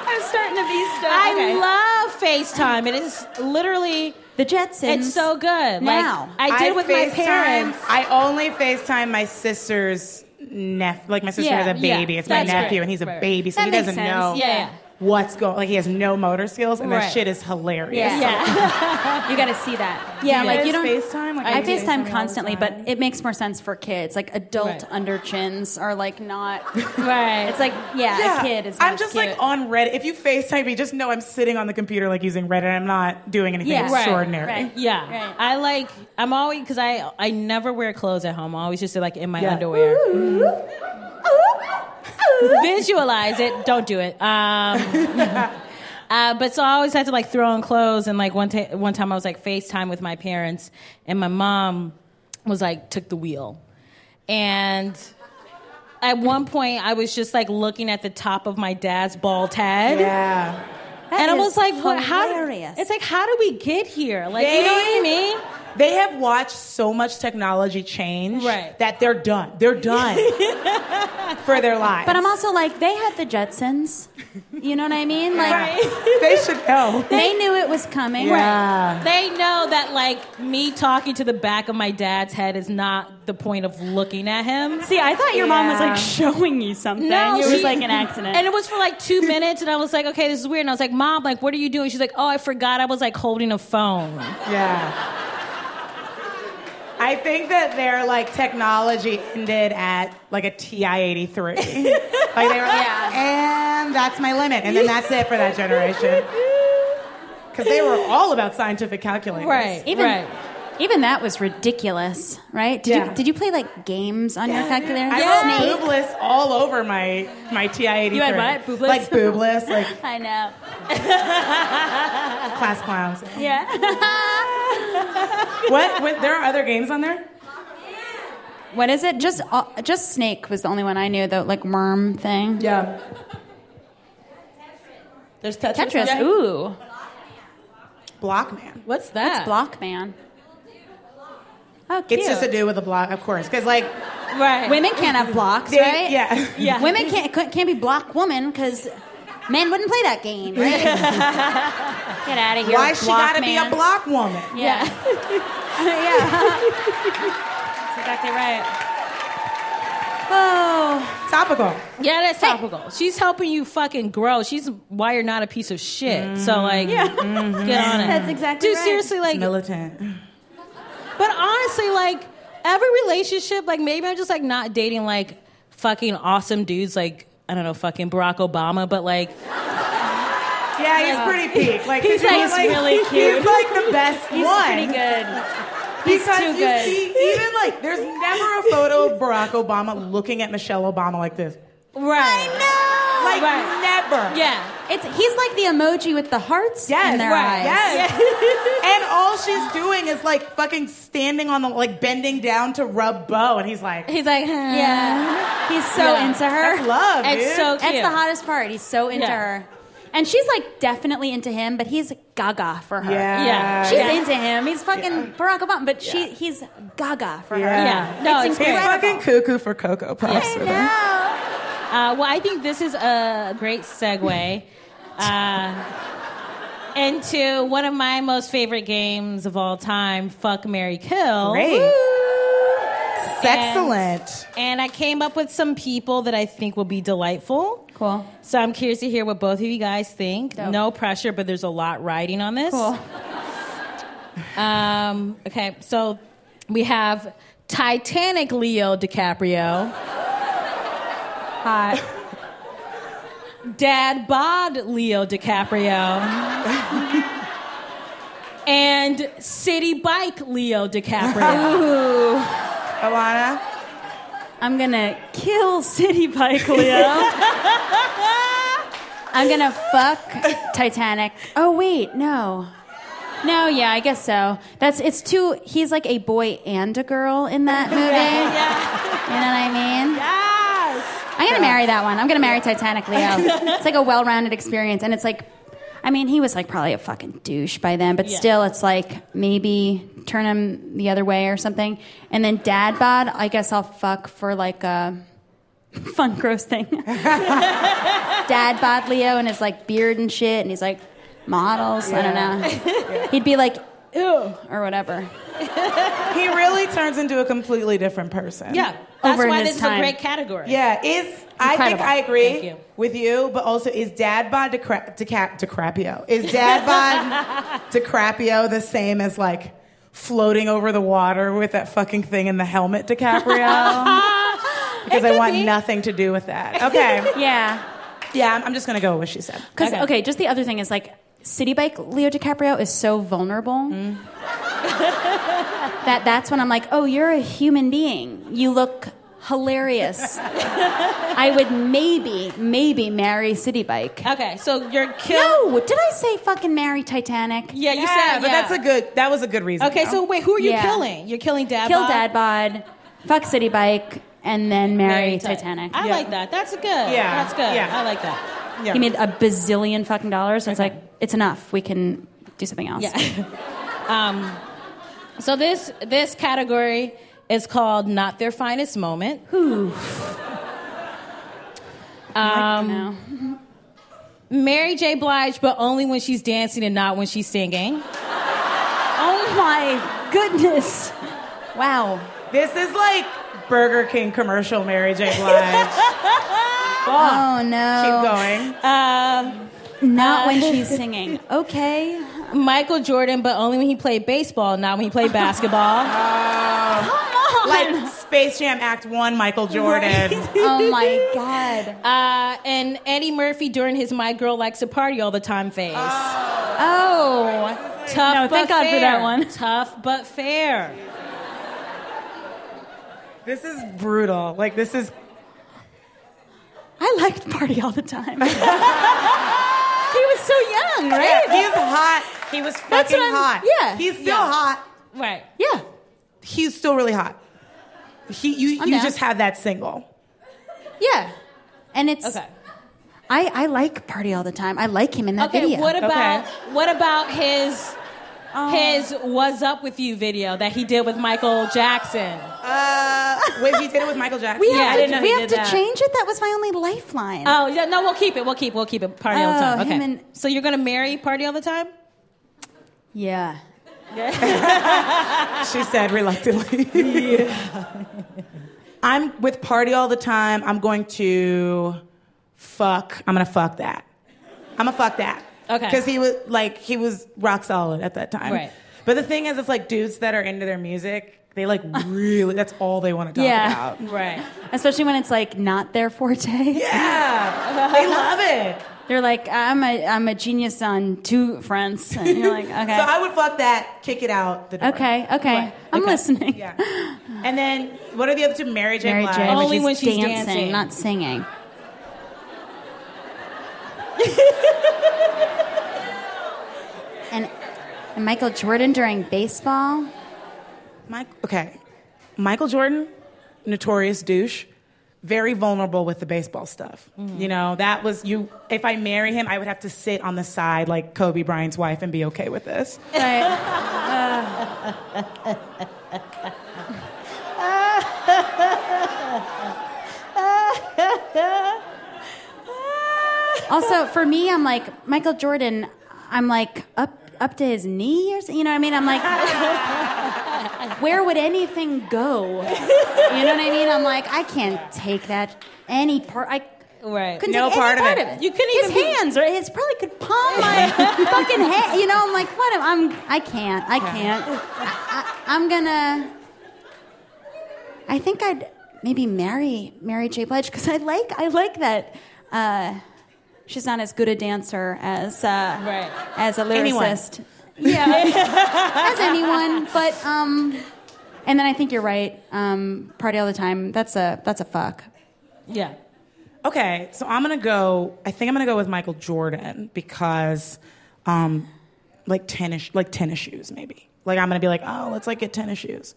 I'm starting to be stuck. I love FaceTime. It is literally the Jetsons. it's so good. Now. like I did with my parents. I only FaceTime my sister's nephew. Like my sister Yeah, has a yeah. baby. It's my nephew, great. and he's a Right. baby, so That he doesn't sense. know. Yeah, yeah. What's going. Like he has no motor skills, and Right. that shit is hilarious. Yeah. you got to see that. Yeah, You like you don't FaceTime? Like, I are you FaceTiming all FaceTime constantly, but it makes more sense for kids. Like adult Right. under chins are like not right. It's like yeah, a kid is. I'm just cute. like on Reddit. If you FaceTime me, just know I'm sitting on the computer like using Reddit. I'm not doing anything Yeah. Right, extraordinary. right. Yeah, I like. I'm always because I I never wear clothes at home. I always just like in my Yeah. underwear. Visualize it. Don't do it. Um, uh, but so I always had to like throw on clothes. And like one ta- one time I was like FaceTime with my parents, and my mom was like took the wheel, and. At one point, I was just like looking at the top of my dad's bald head. Yeah. and I was like, what, how? hilarious. It's like, how do we get here? Like, you know what I mean? They have watched so much technology change Right. that they're done. They're done for their lives. But I'm also like, they had the Jetsons. You know what I mean? Like, they should know. they knew it was coming. Yeah. They know that like me talking to the back of my dad's head is not the point of looking at him. See, I thought your mom was like showing you something. No, it was like an accident. And it was for like two minutes, and I was like, okay, this is weird. And I was like, Mom, like, what are you doing? She's like, Oh, I forgot I was like holding a phone. Yeah. I think that their like technology ended at like a TI eighty three. Like they were like, and that's my limit, and then that's it for that generation. Because they were all about scientific calculators. Right. Even even that was ridiculous, right? Did Yeah. you did you play like games on your calculator? I Snake? wrote boobless all over my my TI eighty three. You had what? Boobless? Like boobless, like I know. class clowns. Yeah. What? what? There are other games on there. what is it? Just uh, just Snake was the only one I knew. The like worm thing. Yeah. There's Tetris. Tetris. Yeah. Ooh. Blockman. What's that? That's Blockman. Oh, cute. It's just to do with a block, of course, because like right. Women can't have blocks, They- right? yeah. Yeah. Women can't can't be block woman because men wouldn't play that game, right? Get out of here. why she gotta be a Blockman. block woman? Yeah. yeah. That's exactly right. Oh. Topical. Yeah, that's topical. She's helping you fucking grow. She's why you're not a piece of shit. So like, Yeah. get on it. That's exactly Dude, right. seriously, like, Militant. But honestly, like every relationship, like maybe I'm just like not dating like fucking awesome dudes, like I don't know, fucking Barack Obama, but like Yeah, he's pretty peak. Like He's know, like- really cute. He's like the best He's one. pretty good. He's Because too good. see, even like, there's never a photo of Barack Obama looking at Michelle Obama like this. right, Like Right. never. yeah, It's he's like the emoji with the hearts Yes, in their right, eyes. yes. and all she's doing is like fucking standing on the like bending down to rub Bo, and he's like, he's like, Yeah. He's so Yeah. into her. That's love, It's dude. so cute. That's the hottest part. He's so into Yeah. her. And she's like definitely into him, but he's gaga for her. Yeah. Yeah. She's Yeah. into him. He's fucking Barack Obama, but she he's gaga for her. Yeah. No, it's it's He's fucking cuckoo for Cocoa Puffs. I know. Uh, well, I think this is a great segue uh, into one of my most favorite games of all time, Fuck Mary Kill. Great. And- Excellent. And I came up with some people that I think will be delightful. Cool. So I'm curious to hear what both of you guys think. Dope. No pressure, but there's a lot riding on this. Cool. Um, okay, so we have Titanic Leo DiCaprio. Hot. Dad bod Leo DiCaprio. and City Bike Leo DiCaprio. Ooh. Ilana. I'm gonna kill City Bike Leo. I'm gonna fuck Titanic. Oh wait, no. No, yeah, I guess so. That's it's too he's like a boy and a girl in that movie. You know what I mean? yes! I'm gonna marry that one. I'm gonna marry Titanic Leo. It's like a well-rounded experience, and it's like, I mean, he was like probably a fucking douche by then, but Yeah. still, it's like maybe turn him the other way or something. And then dad bod, I guess I'll fuck for like a fun gross thing. dad bod Leo and his like beard and shit, and he's like models. I don't know. He'd be like ew, or whatever. he really turns into a completely different person. Yeah, that's Over why his this is a great category. Yeah, is I think Incredible. I agree Thank you. with you, but also is Dad Bod DiCra- DiCap- DiCaprio? Is Dad Bod DiCaprio the same as like floating over the water with that fucking thing in the helmet, DiCaprio? because I want be. nothing to do with that. Okay, Yeah. yeah, I'm- I'm just gonna go with what she said. Because Okay. okay. just the other thing is like City Bike Leo DiCaprio is so vulnerable mm. that that's when I'm like, oh, you're a human being. You look hilarious. I would maybe, maybe marry City Bike. Okay, so you're kill. No, did I say fucking marry Titanic? Yeah, you Yeah, said. but yeah. that's a good. That was a good reason. Okay, though. so wait, who are you Yeah. killing? You're killing Dad. Kill Bod? Dad Bod, fuck City Bike, and then marry Marry Titanic. I Yeah. like that. That's good. Yeah, that's good. yeah. I like that. Yeah. He made a bazillion fucking dollars, so it's like, it's enough. We can do something else. Yeah. um, so this this category is called not their finest moment. Whew. Um, Mary J. Blige, but only when she's dancing and not when she's singing. Oh my goodness. Wow. This is like Burger King commercial, Mary J. Blige. Oh no. Keep going. Um, Not Uh, when she's singing. Okay. Michael Jordan, but only when he played baseball, not when he played basketball. Come on! Like Space Jam Act One, Michael Jordan. Oh my god. Uh, and Eddie Murphy during his "My Girl Likes to Party All the Time" phase. Oh. Tough, No, but thank God for that one. Tough but fair. This is brutal. Like this is I liked Party all the time. he was so young, right? Yeah, he's hot. He was That's fucking what I'm- hot. yeah. He's still Yeah. hot. Right. Yeah. He's still really hot. He you I'm you down. just have that single. Yeah. And it's Okay. I, I like Party all the time. I like him in that Okay. video. What about Okay. what about his his "What's Up with You" video that he did with Michael Jackson? Uh, wait, he did it with Michael Jackson. we Yeah, have I to, didn't know we he have did to that. change it. That was my only lifeline. Oh yeah, no, we'll keep it. We'll keep. We'll keep it. Party all the Oh, time. Okay. and- so you're gonna marry Party all the time? yeah. She said reluctantly. yeah. I'm with party all the time. I'm going to fuck. I'm gonna fuck that. I'm gonna fuck that. Okay. Because he was like he was rock solid at that time. Right. But the thing is, it's like dudes that are into their music. They like really. That's all they want to talk Yeah. about. Right. Especially when it's like not their forte. Yeah. they love it. They're like, I'm a I'm a genius on two fronts. And you're like, okay. So I would fuck that. Kick it out the door. okay, okay. I'm Okay. listening. Yeah. And then what are the other two? Mary J. Mary Blige. J. Only she's when she's dancing, dancing. not singing. and, and Michael Jordan during baseball. Mike, okay. Michael Jordan, notorious douche, very vulnerable with the baseball stuff. Mm-hmm. You know, that was you. If I marry him, I would have to sit on the side like Kobe Bryant's wife and be okay with this. Also, for me, I'm like Michael Jordan. I'm like up up to his knee or something. You know what I mean? I'm like, where would anything go? You know what I mean? I'm like, I can't take that any part. I Right. couldn't No take part any of part it. of it. You couldn't his even be- hands or his probably could palm my fucking head. You know, I'm like, what? am- I'm I can't. I can't. I, I, I'm gonna. I think I'd maybe marry Mary J. Blige because I like I like that. Uh, she's not as good a dancer as uh, Right. as a Anyone. Lyricist. Yeah, as anyone. But um, and then I think you're right. Um, party all the time. That's a that's a fuck. Yeah. Okay, so I'm gonna go. I think I'm gonna go with Michael Jordan because, um, like tennis, like tennis shoes, maybe. Like I'm gonna be like, oh, let's like get tennis shoes.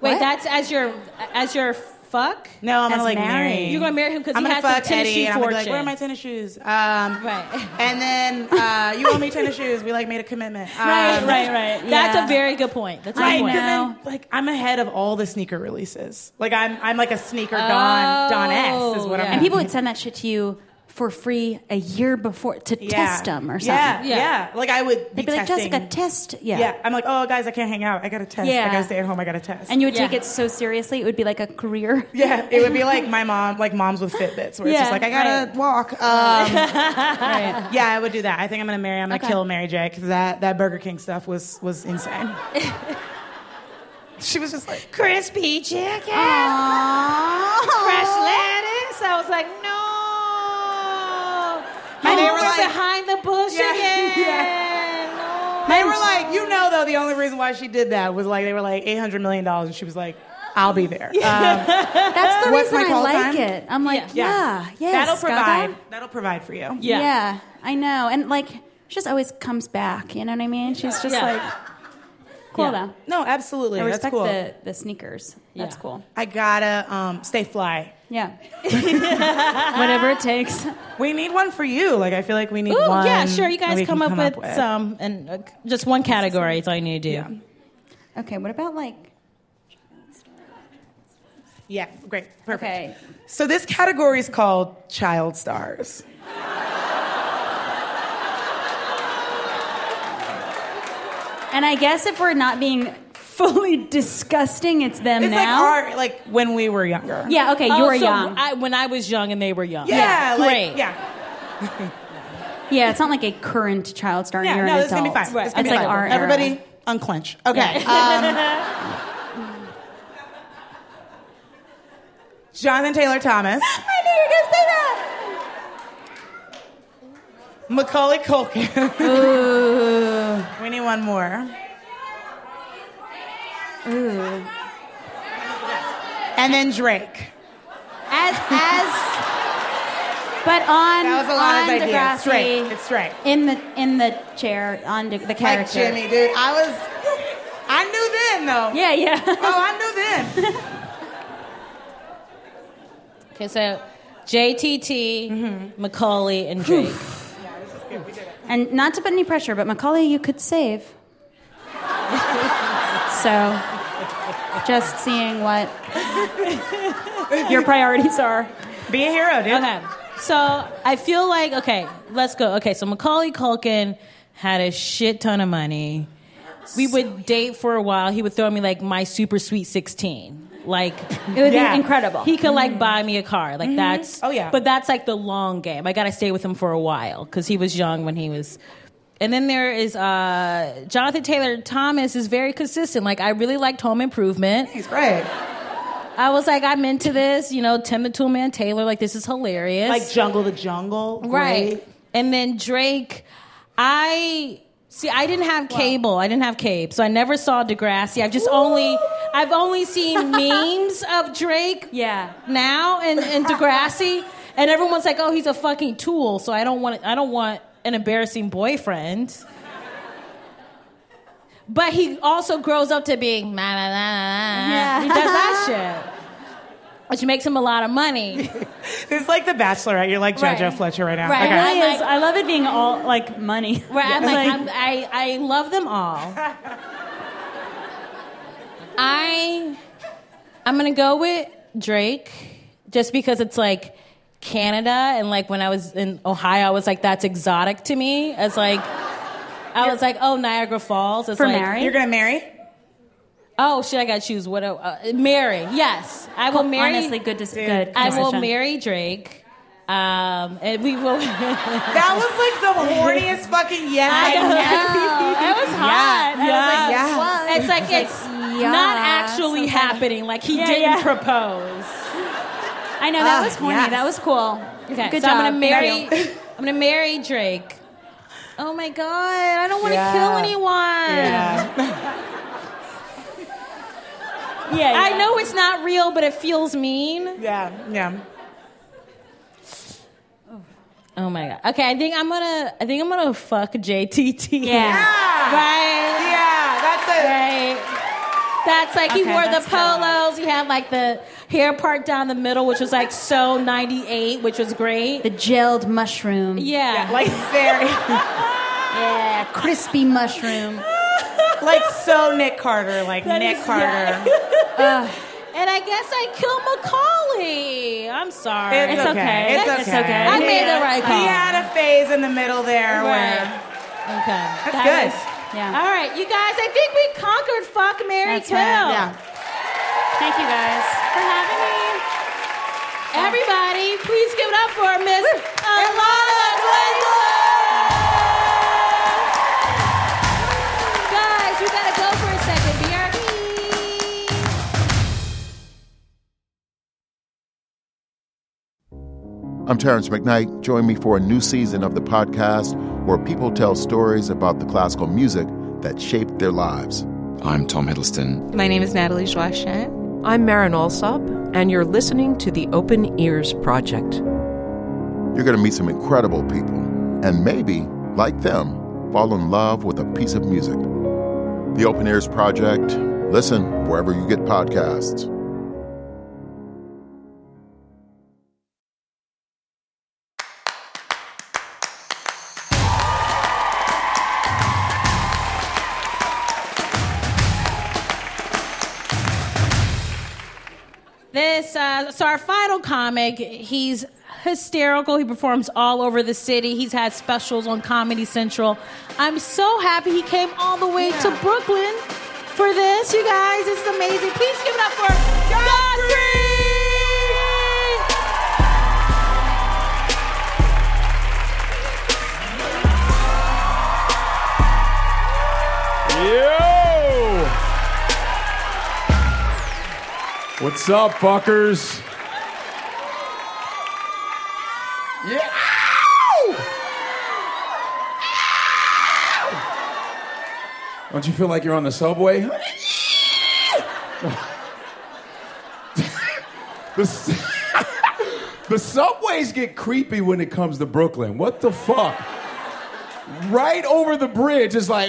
Wait, What? that's as your as your fuck. No, I'm gonna like married. marry. You're gonna marry him because I'm he gonna has some tennis Eddie, shoe and I'm gonna be fortune. like, where are my tennis shoes? Um, Right. And then uh, you owe me tennis shoes. We like made a commitment. Right, Um, right, right. That's yeah. a very good point. That's a Right, good point. 'cause then, like I'm ahead of all the sneaker releases. Like I'm, I'm like a sneaker Don, Don S is what Oh, I'm. yeah. And people would send that shit to you for free a year before to Yeah. test them or something. Yeah, yeah. Like I would be They'd be like. Jessica, test. Yeah. Yeah. I'm like, oh guys, I can't hang out. I gotta test. Yeah. I gotta stay at home. I gotta test. And you would take it so seriously, it would be like a career. yeah, it would be like my mom, like moms with Fitbits, where it's just like I gotta right. walk. Um, Yeah, I would do that. I think I'm gonna marry. I'm gonna Okay. kill Mary J. Because that that Burger King stuff was was insane. she was just like crispy chicken, fresh lettuce. I was like, no. And they You were like- behind the bush Yeah, again. yeah. They were like, you know, though, the only reason why she did that was like they were like 800 million dollars, and she was like, I'll be there. Um, That's the reason I like time? it. I'm like, yeah, yes, that'll Gaga. provide. That'll provide for you. Yeah. I know. And like, she just always comes back. You know what I mean? She's just Yeah. like, cool Yeah. though. No, absolutely. I That's respect cool. the, the sneakers. That's cool. I gotta um, stay fly. Yeah. Whatever it takes. We need one for you. Like I feel like we need Ooh, one. yeah, sure. You guys we come can up with, some, and uh, just one category is all you need to do. Okay, what about like. Yeah, great, perfect. Okay. So this category is called child stars. And I guess if we're not being fully disgusting, it's them It's like now. our like when we were younger. yeah, okay, Oh, you were so young. I, when I was young and they were young. Yeah, like, great. yeah. yeah, it's not like a current child star. Yeah, You're no, an this is gonna be fine. This is It's gonna be like fine. our era. Everybody unclench. Okay. Um, Jonathan Taylor Thomas. I knew you were gonna say that. Macaulay Culkin. we need one more. Ooh. And then Drake. As as but on That was a lot of on ideas. Degrassi, Straight. It's straight. in the in the chair on the, the Like character. Jimmy, dude. I was. I knew then, though. Yeah, yeah. Oh, I knew then. Okay, so JTT, Mm-hmm. Macaulay, and Drake. Yeah, we did. And not to put any pressure, but Macaulay, you could save. so, just seeing what your priorities are. Be a hero, dude. Okay, so I feel like okay, let's go. Okay, so Macaulay Culkin had a shit ton of money. We would date for a while. He would throw me like my super sweet sixteen. Like It would Yeah. be incredible. he could like mm. buy me a car. Like mm-hmm. that's Oh, yeah. But that's like the long game. I got to stay with him for a while because he was young when he was. And then there is uh, Jonathan Taylor Thomas is very consistent. Like I really liked Home Improvement. He's great. I was like I'm into this. You know, Tim the Toolman Taylor. Like this is hilarious. Like Jungle the Jungle. right. And then Drake, I. See, I didn't have cable. I didn't have cable, so I never saw Degrassi. I've just only, I've only seen memes of Drake Yeah. now and, and Degrassi, and everyone's like, "Oh, he's a fucking tool." So I don't want I don't want an embarrassing boyfriend. But he also grows up to being na na na na. na. Yeah. He does that shit, which makes him a lot of money. It's like The Bachelorette. You're like JoJo Right. Fletcher right now. Right. Okay. Really I'm is. like- I love it being all like money. Right, I'm It's like, I'm, I, I love them all. I, I'm gonna go with Drake, just because it's like Canada, and like when I was in Ohio, I was like, that's exotic to me. As like, I was like, oh, Niagara Falls. It's For like, married? You're gonna marry? Oh shit, I gotta choose. What? Uh, marry? Yes, I will marry. Honestly, good. Dis- good. I will decision. marry Drake. Um, and we will. That was like the horniest fucking yes. I know. That was hot. Yeah, I was like, yeah. It's like it's not actually happening. Like he Yeah, didn't yeah. propose. I know that Ah, was horny. yes. That was cool. Okay, Good so job. I'm gonna marry. I'm gonna marry Drake. Oh my god! I don't want to Yeah. kill anyone. Yeah. Yeah, yeah. I know it's not real, but it feels mean. Yeah. Yeah. Oh my god. Okay, I think I'm gonna. I think I'm gonna fuck JTT. Yeah. Right. Yeah. That's it. Right. That's like he wore the that's fair. polos. He had like the hair part down the middle, which was like so '98, which was great. The gelled mushroom. Yeah, Like very, Yeah, crispy mushroom. like so Nick Carter, like Nick is- Carter. and And I guess I killed Macaulay. I'm sorry. It's, okay. It's, That's- okay. I made the right call. He had a phase in the middle there where. Okay. That's That good. Was- All right, you guys, I think we conquered Fuck Mary That's Kill. right, yeah. Thank you guys for having me. Everybody, please give it up for Miss Ilana Guys, we gotta go for a second. BRB. I'm Terrance McKnight. Join me for a new season of the podcast where people tell stories about the classical music that shaped their lives. I'm Tom Hiddleston. My name is Nathalie Joachim. I'm Marin Alsop, and you're listening to the Open Ears Project. You're going to meet some incredible people and maybe, like them, fall in love with a piece of music. The Open Ears Project. Listen wherever you get podcasts. So our final comic, he's hysterical. He performs all over the city. He's had specials on Comedy Central. I'm so happy he came all the way to Brooklyn for this, you guys. This is amazing. Please give it up for Godfrey! Yo! What's up, fuckers? Yeah. Don't you feel like you're on the subway? the, the subways get creepy when it comes to Brooklyn. What the fuck? Right over the bridge is like,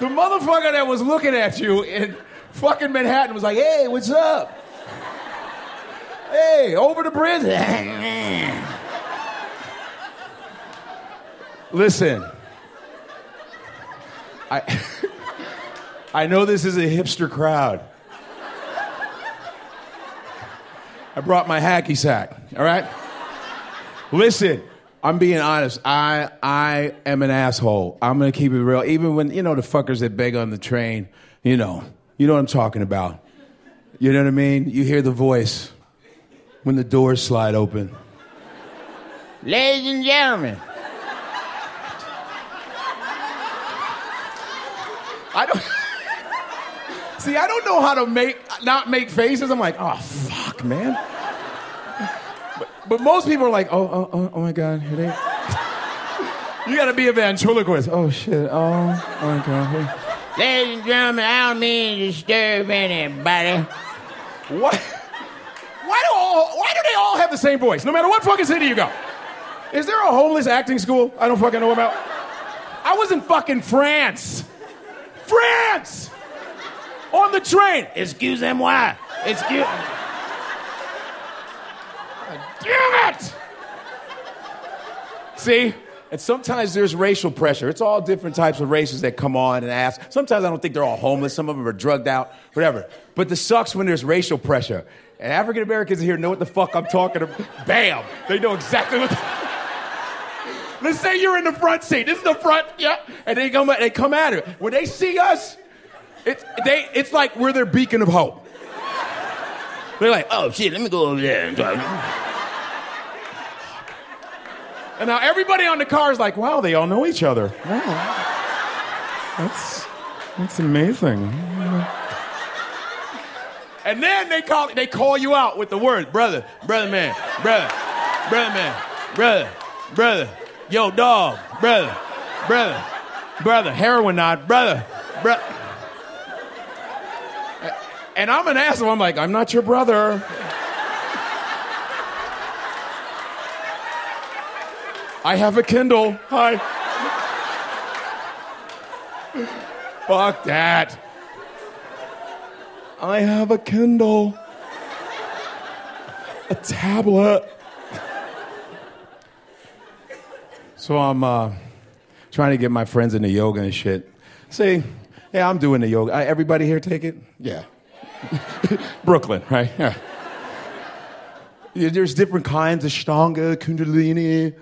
the motherfucker that was looking at you in fucking Manhattan was like, hey, what's up? Hey, over the bridge. Listen, I, I know this is a hipster crowd. I brought my hacky sack, all right? Listen, I'm being honest. I I am an asshole. I'm gonna keep it real. Even when you know the fuckers that beg on the train, you know, you know what I'm talking about. You know what I mean? You hear the voice when the doors slide open. Ladies and gentlemen. I don't see. I don't know how to make not make faces. I'm like, oh fuck, man. But, but most people are like, oh, oh, oh, oh my god, here they. You gotta be a ventriloquist. Oh shit. Oh, oh my god. Ladies and gentlemen, I don't mean to disturb anybody. What? Why do all? Why do they all have the same voice? No matter what fucking city you go. Is there a homeless acting school I don't fucking know about? I was in fucking France. France! On the train. Excusez-moi. Excuse. Damn it! See? And sometimes there's racial pressure. It's all different types of races that come on and ask. Sometimes I don't think they're all homeless. Some of them are drugged out, whatever. But the sucks when there's racial pressure. And African Americans here know what the fuck I'm talking about. Bam! They know exactly what. The... Let's say you're in the front seat. This is the front, yeah. And they come, they come at it. When they see us, it's they, it's like we're their beacon of hope. They're like, oh shit, let me go over there. and try." And now everybody on the car is like, wow, they all know each other. Wow. That's that's amazing. And then they call they call you out with the word, brother, brother man, brother, brother man, brother, brother, yo dog, brother, brother, brother, heroin nod, brother, brother. And I'm an asshole. I'm like, I'm not your brother. I have a Kindle. Hi. Fuck that. I have a Kindle. A tablet. So I'm uh, trying to get my friends into yoga and shit. See, Yeah, I'm doing the yoga. I, everybody here take it? Yeah. Brooklyn, right? Yeah. There's different kinds of Shtanga, Kundalini,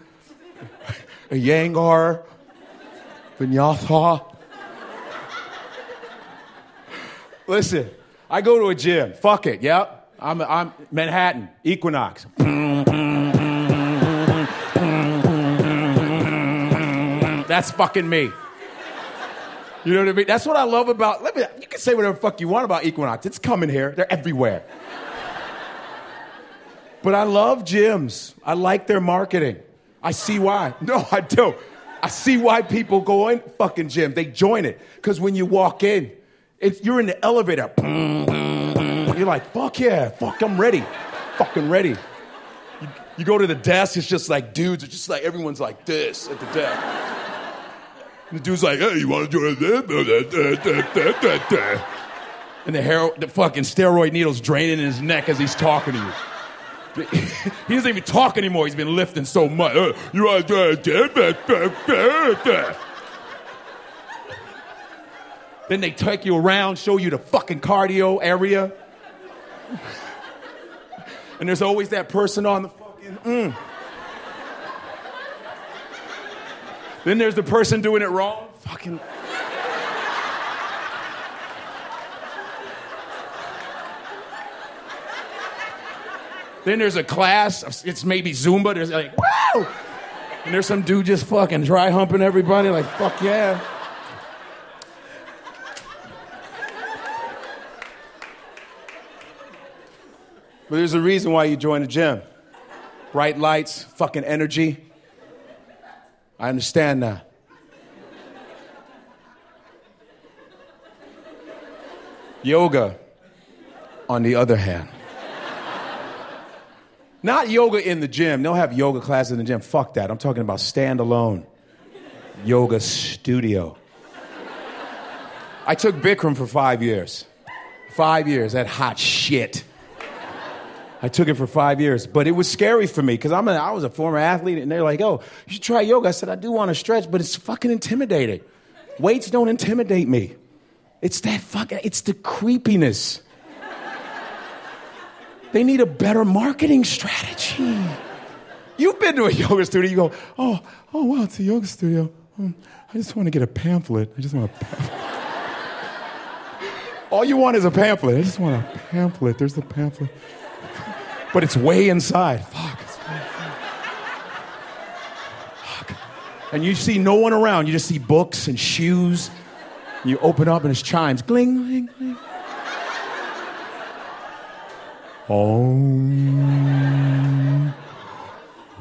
Iyengar, Vinyasa. Listen, I go to a gym. Fuck it. Yep. I'm, I'm Manhattan, Equinox. That's fucking me. You know what I mean? That's what I love about. Let me. You can say whatever fuck you want about Equinox. It's coming here. They're everywhere. But I love gyms. I like their marketing. I see why. No, I do. I see why people go in fucking gym. They join it because when you walk in, it's, you're in the elevator. You're like, fuck yeah, fuck, I'm ready, fucking ready. You, you go to the desk, it's just like dudes. It's just like everyone's like this at the desk. And the dude's like, hey, you want to do it? And the hair, the fucking steroid needle's draining in his neck as he's talking to you. he doesn't even talk anymore. He's been lifting so much. You want to do it? Then they take you around, show you the fucking cardio area. And there's always that person on the fucking. Mm. Then there's the person doing it wrong. Fucking. Then there's a class, it's maybe Zumba, there's like, woo! And there's some dude just fucking dry humping everybody, like, fuck yeah. But there's a reason why you join the gym. Bright lights, fucking energy. I understand now. Yoga, on the other hand. Not yoga in the gym. They'll have yoga classes in the gym. Fuck that. I'm talking about standalone yoga studio. I took Bikram for five years. Five years, that hot shit. I took it for five years, but it was scary for me because I'm a, I was a former athlete, and they're like, "Oh, you should try yoga." I said, "I do want to stretch, but it's fucking intimidating. Weights don't intimidate me. It's that fucking. It's the creepiness. They need a better marketing strategy. You've been to a yoga studio. You go, "Oh, oh, wow, it's a yoga studio. Um, I just want to get a pamphlet. I just want a." Pamphlet. All you want is a pamphlet. I just want a pamphlet. There's the pamphlet but it's way inside. Fuck. It's way inside. Fuck. And you see no one around. You just see books and shoes. You open up and it's chimes. Gling, gling, gling. Om.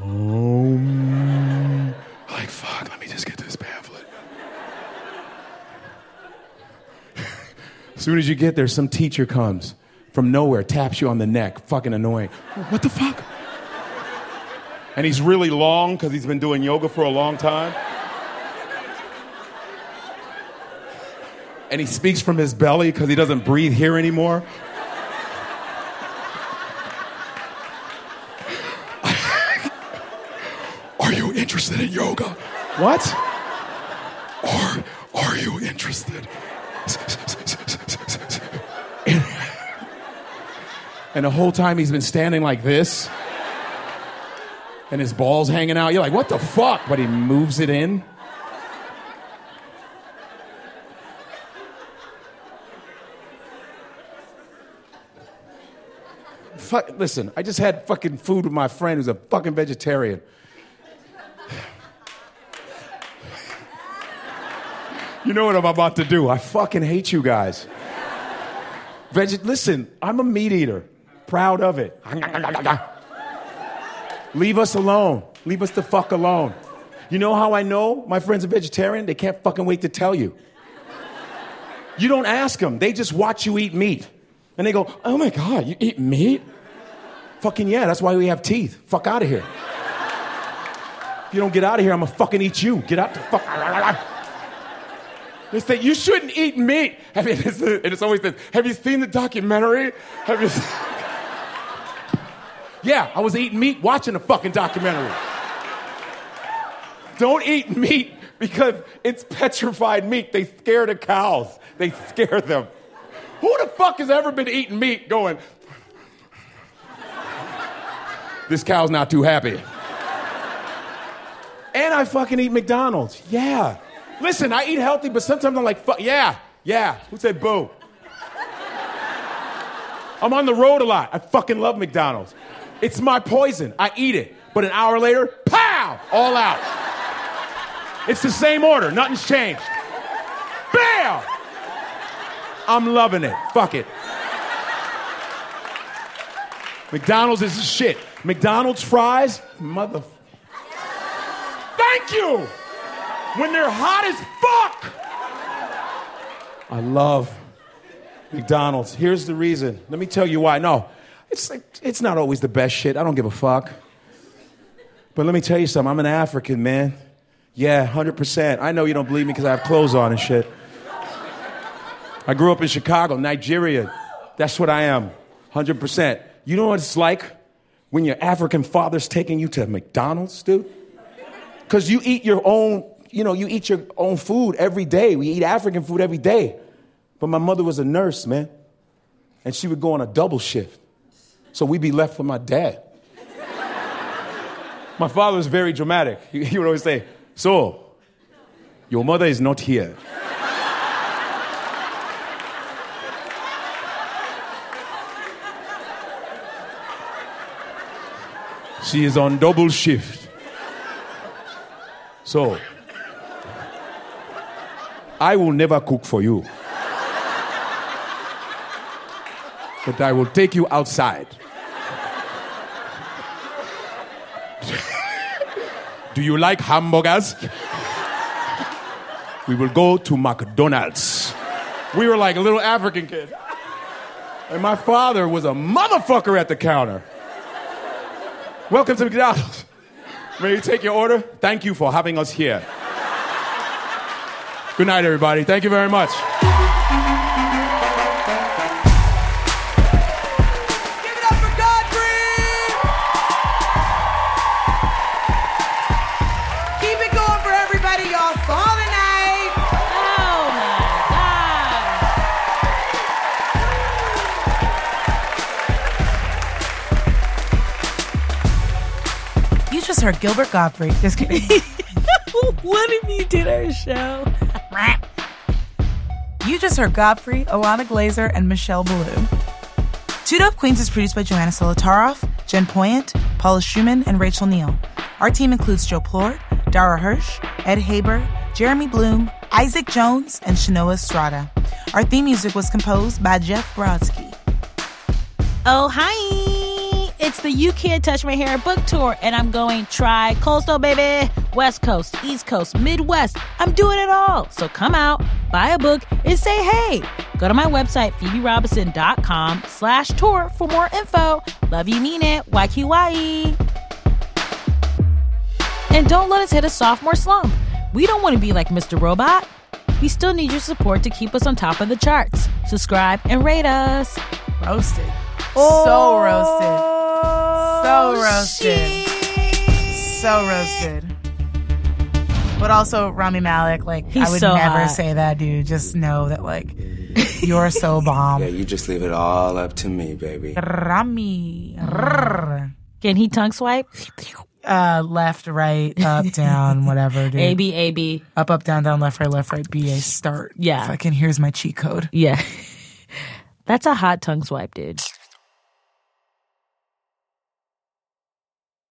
Om. Like, fuck, let me just get this pamphlet. as soon as you get there, some teacher comes from nowhere, taps you on the neck. Fucking annoying. What the fuck? And he's really long because he's been doing yoga for a long time. And he speaks from his belly because he doesn't breathe here anymore. Are you interested in yoga? What? And the whole time he's been standing like this. And his balls hanging out. You're like, what the fuck? But he moves it in. Fuck, listen, I just had fucking food with my friend who's a fucking vegetarian. You know what I'm about to do. I fucking hate you guys. Veg- listen, I'm a meat eater. Proud of it. Leave us alone. Leave us the fuck alone. You know how I know my friend's a vegetarian? They can't fucking wait to tell you. You don't ask them, they just watch you eat meat. And they go, oh my God, you eat meat? Fucking yeah, that's why we have teeth. Fuck out of here. If you don't get out of here, I'm gonna fucking eat you. Get out the fuck. They say, you shouldn't eat meat. I mean, it's, and it's always this, have you seen the documentary? Have you Yeah, I was eating meat watching a fucking documentary. Don't eat meat because it's petrified meat. They scare the cows. They scare them. Who the fuck has ever been eating meat going, this cow's not too happy? And I fucking eat McDonald's. Yeah. Listen, I eat healthy, but sometimes I'm like, fuck, yeah, yeah. Who said boo? I'm on the road a lot. I fucking love McDonald's. It's my poison. I eat it. But an hour later, pow, all out. It's the same order. Nothing's changed. Bam! I'm loving it. Fuck it. McDonald's is shit. McDonald's fries, mother. Thank you! When they're hot as fuck! I love McDonald's. Here's the reason. Let me tell you why. No, it's, like, it's not always the best shit. I don't give a fuck. But let me tell you something. I'm an African, man. Yeah, 100%. I know you don't believe me because I have clothes on and shit. I grew up in Chicago, Nigeria. That's what I am. 100%. You know what it's like when your African father's taking you to McDonald's, dude? Because you eat your own, you know, you eat your own food every day. We eat African food every day. But my mother was a nurse, man. And she would go on a double shift. So we'd be left with my dad. my father was very dramatic. He, he would always say, So, your mother is not here. She is on double shift. So, I will never cook for you. But I will take you outside. Do you like hamburgers? We will go to McDonald's. We were like little African kid. And my father was a motherfucker at the counter. Welcome to McDonald's. May you take your order? Thank you for having us here. Good night, everybody. Thank you very much. Heard Gilbert Godfrey. Just kidding. what if you did our show? You just heard Godfrey, Ilana Glazer, and Michelle Biloon. Two Dope Queens is produced by Joanna Solotaroff, Jen Poyant, Paula Szuchman, and Rachel Neal. Our team includes Joe Plourde, Dara Hirsch, Ed Haber, Jeremy Bloom, Isaac Jones, and Shanoa Estrada. Our theme music was composed by Jeff Brodsky. Oh, hi. It's the You Can't Touch My Hair book tour, and I'm going try coastal, baby. West Coast, East Coast, Midwest. I'm doing it all. So come out, buy a book, and say hey. Go to my website, phoeberobinson.com slash tour for more info. Love you, mean it. YQYE. And don't let us hit a sophomore slump. We don't want to be like Mr. Robot. We still need your support to keep us on top of the charts. Subscribe and rate us. Roasted. so oh, roasted. So roasted. So roasted. But also Rami Malek, like He's I would so never hot. say that, dude. Just know that like you're so bomb. Yeah, you just leave it all up to me, baby. Rami. Rrr. Can he tongue swipe? Uh, left, right, up, down, whatever, dude. A B A B. Up, up, down, down, left, right, left, right, B, A, start. Yeah. Fucking here's my cheat code. Yeah. That's a hot tongue swipe, dude.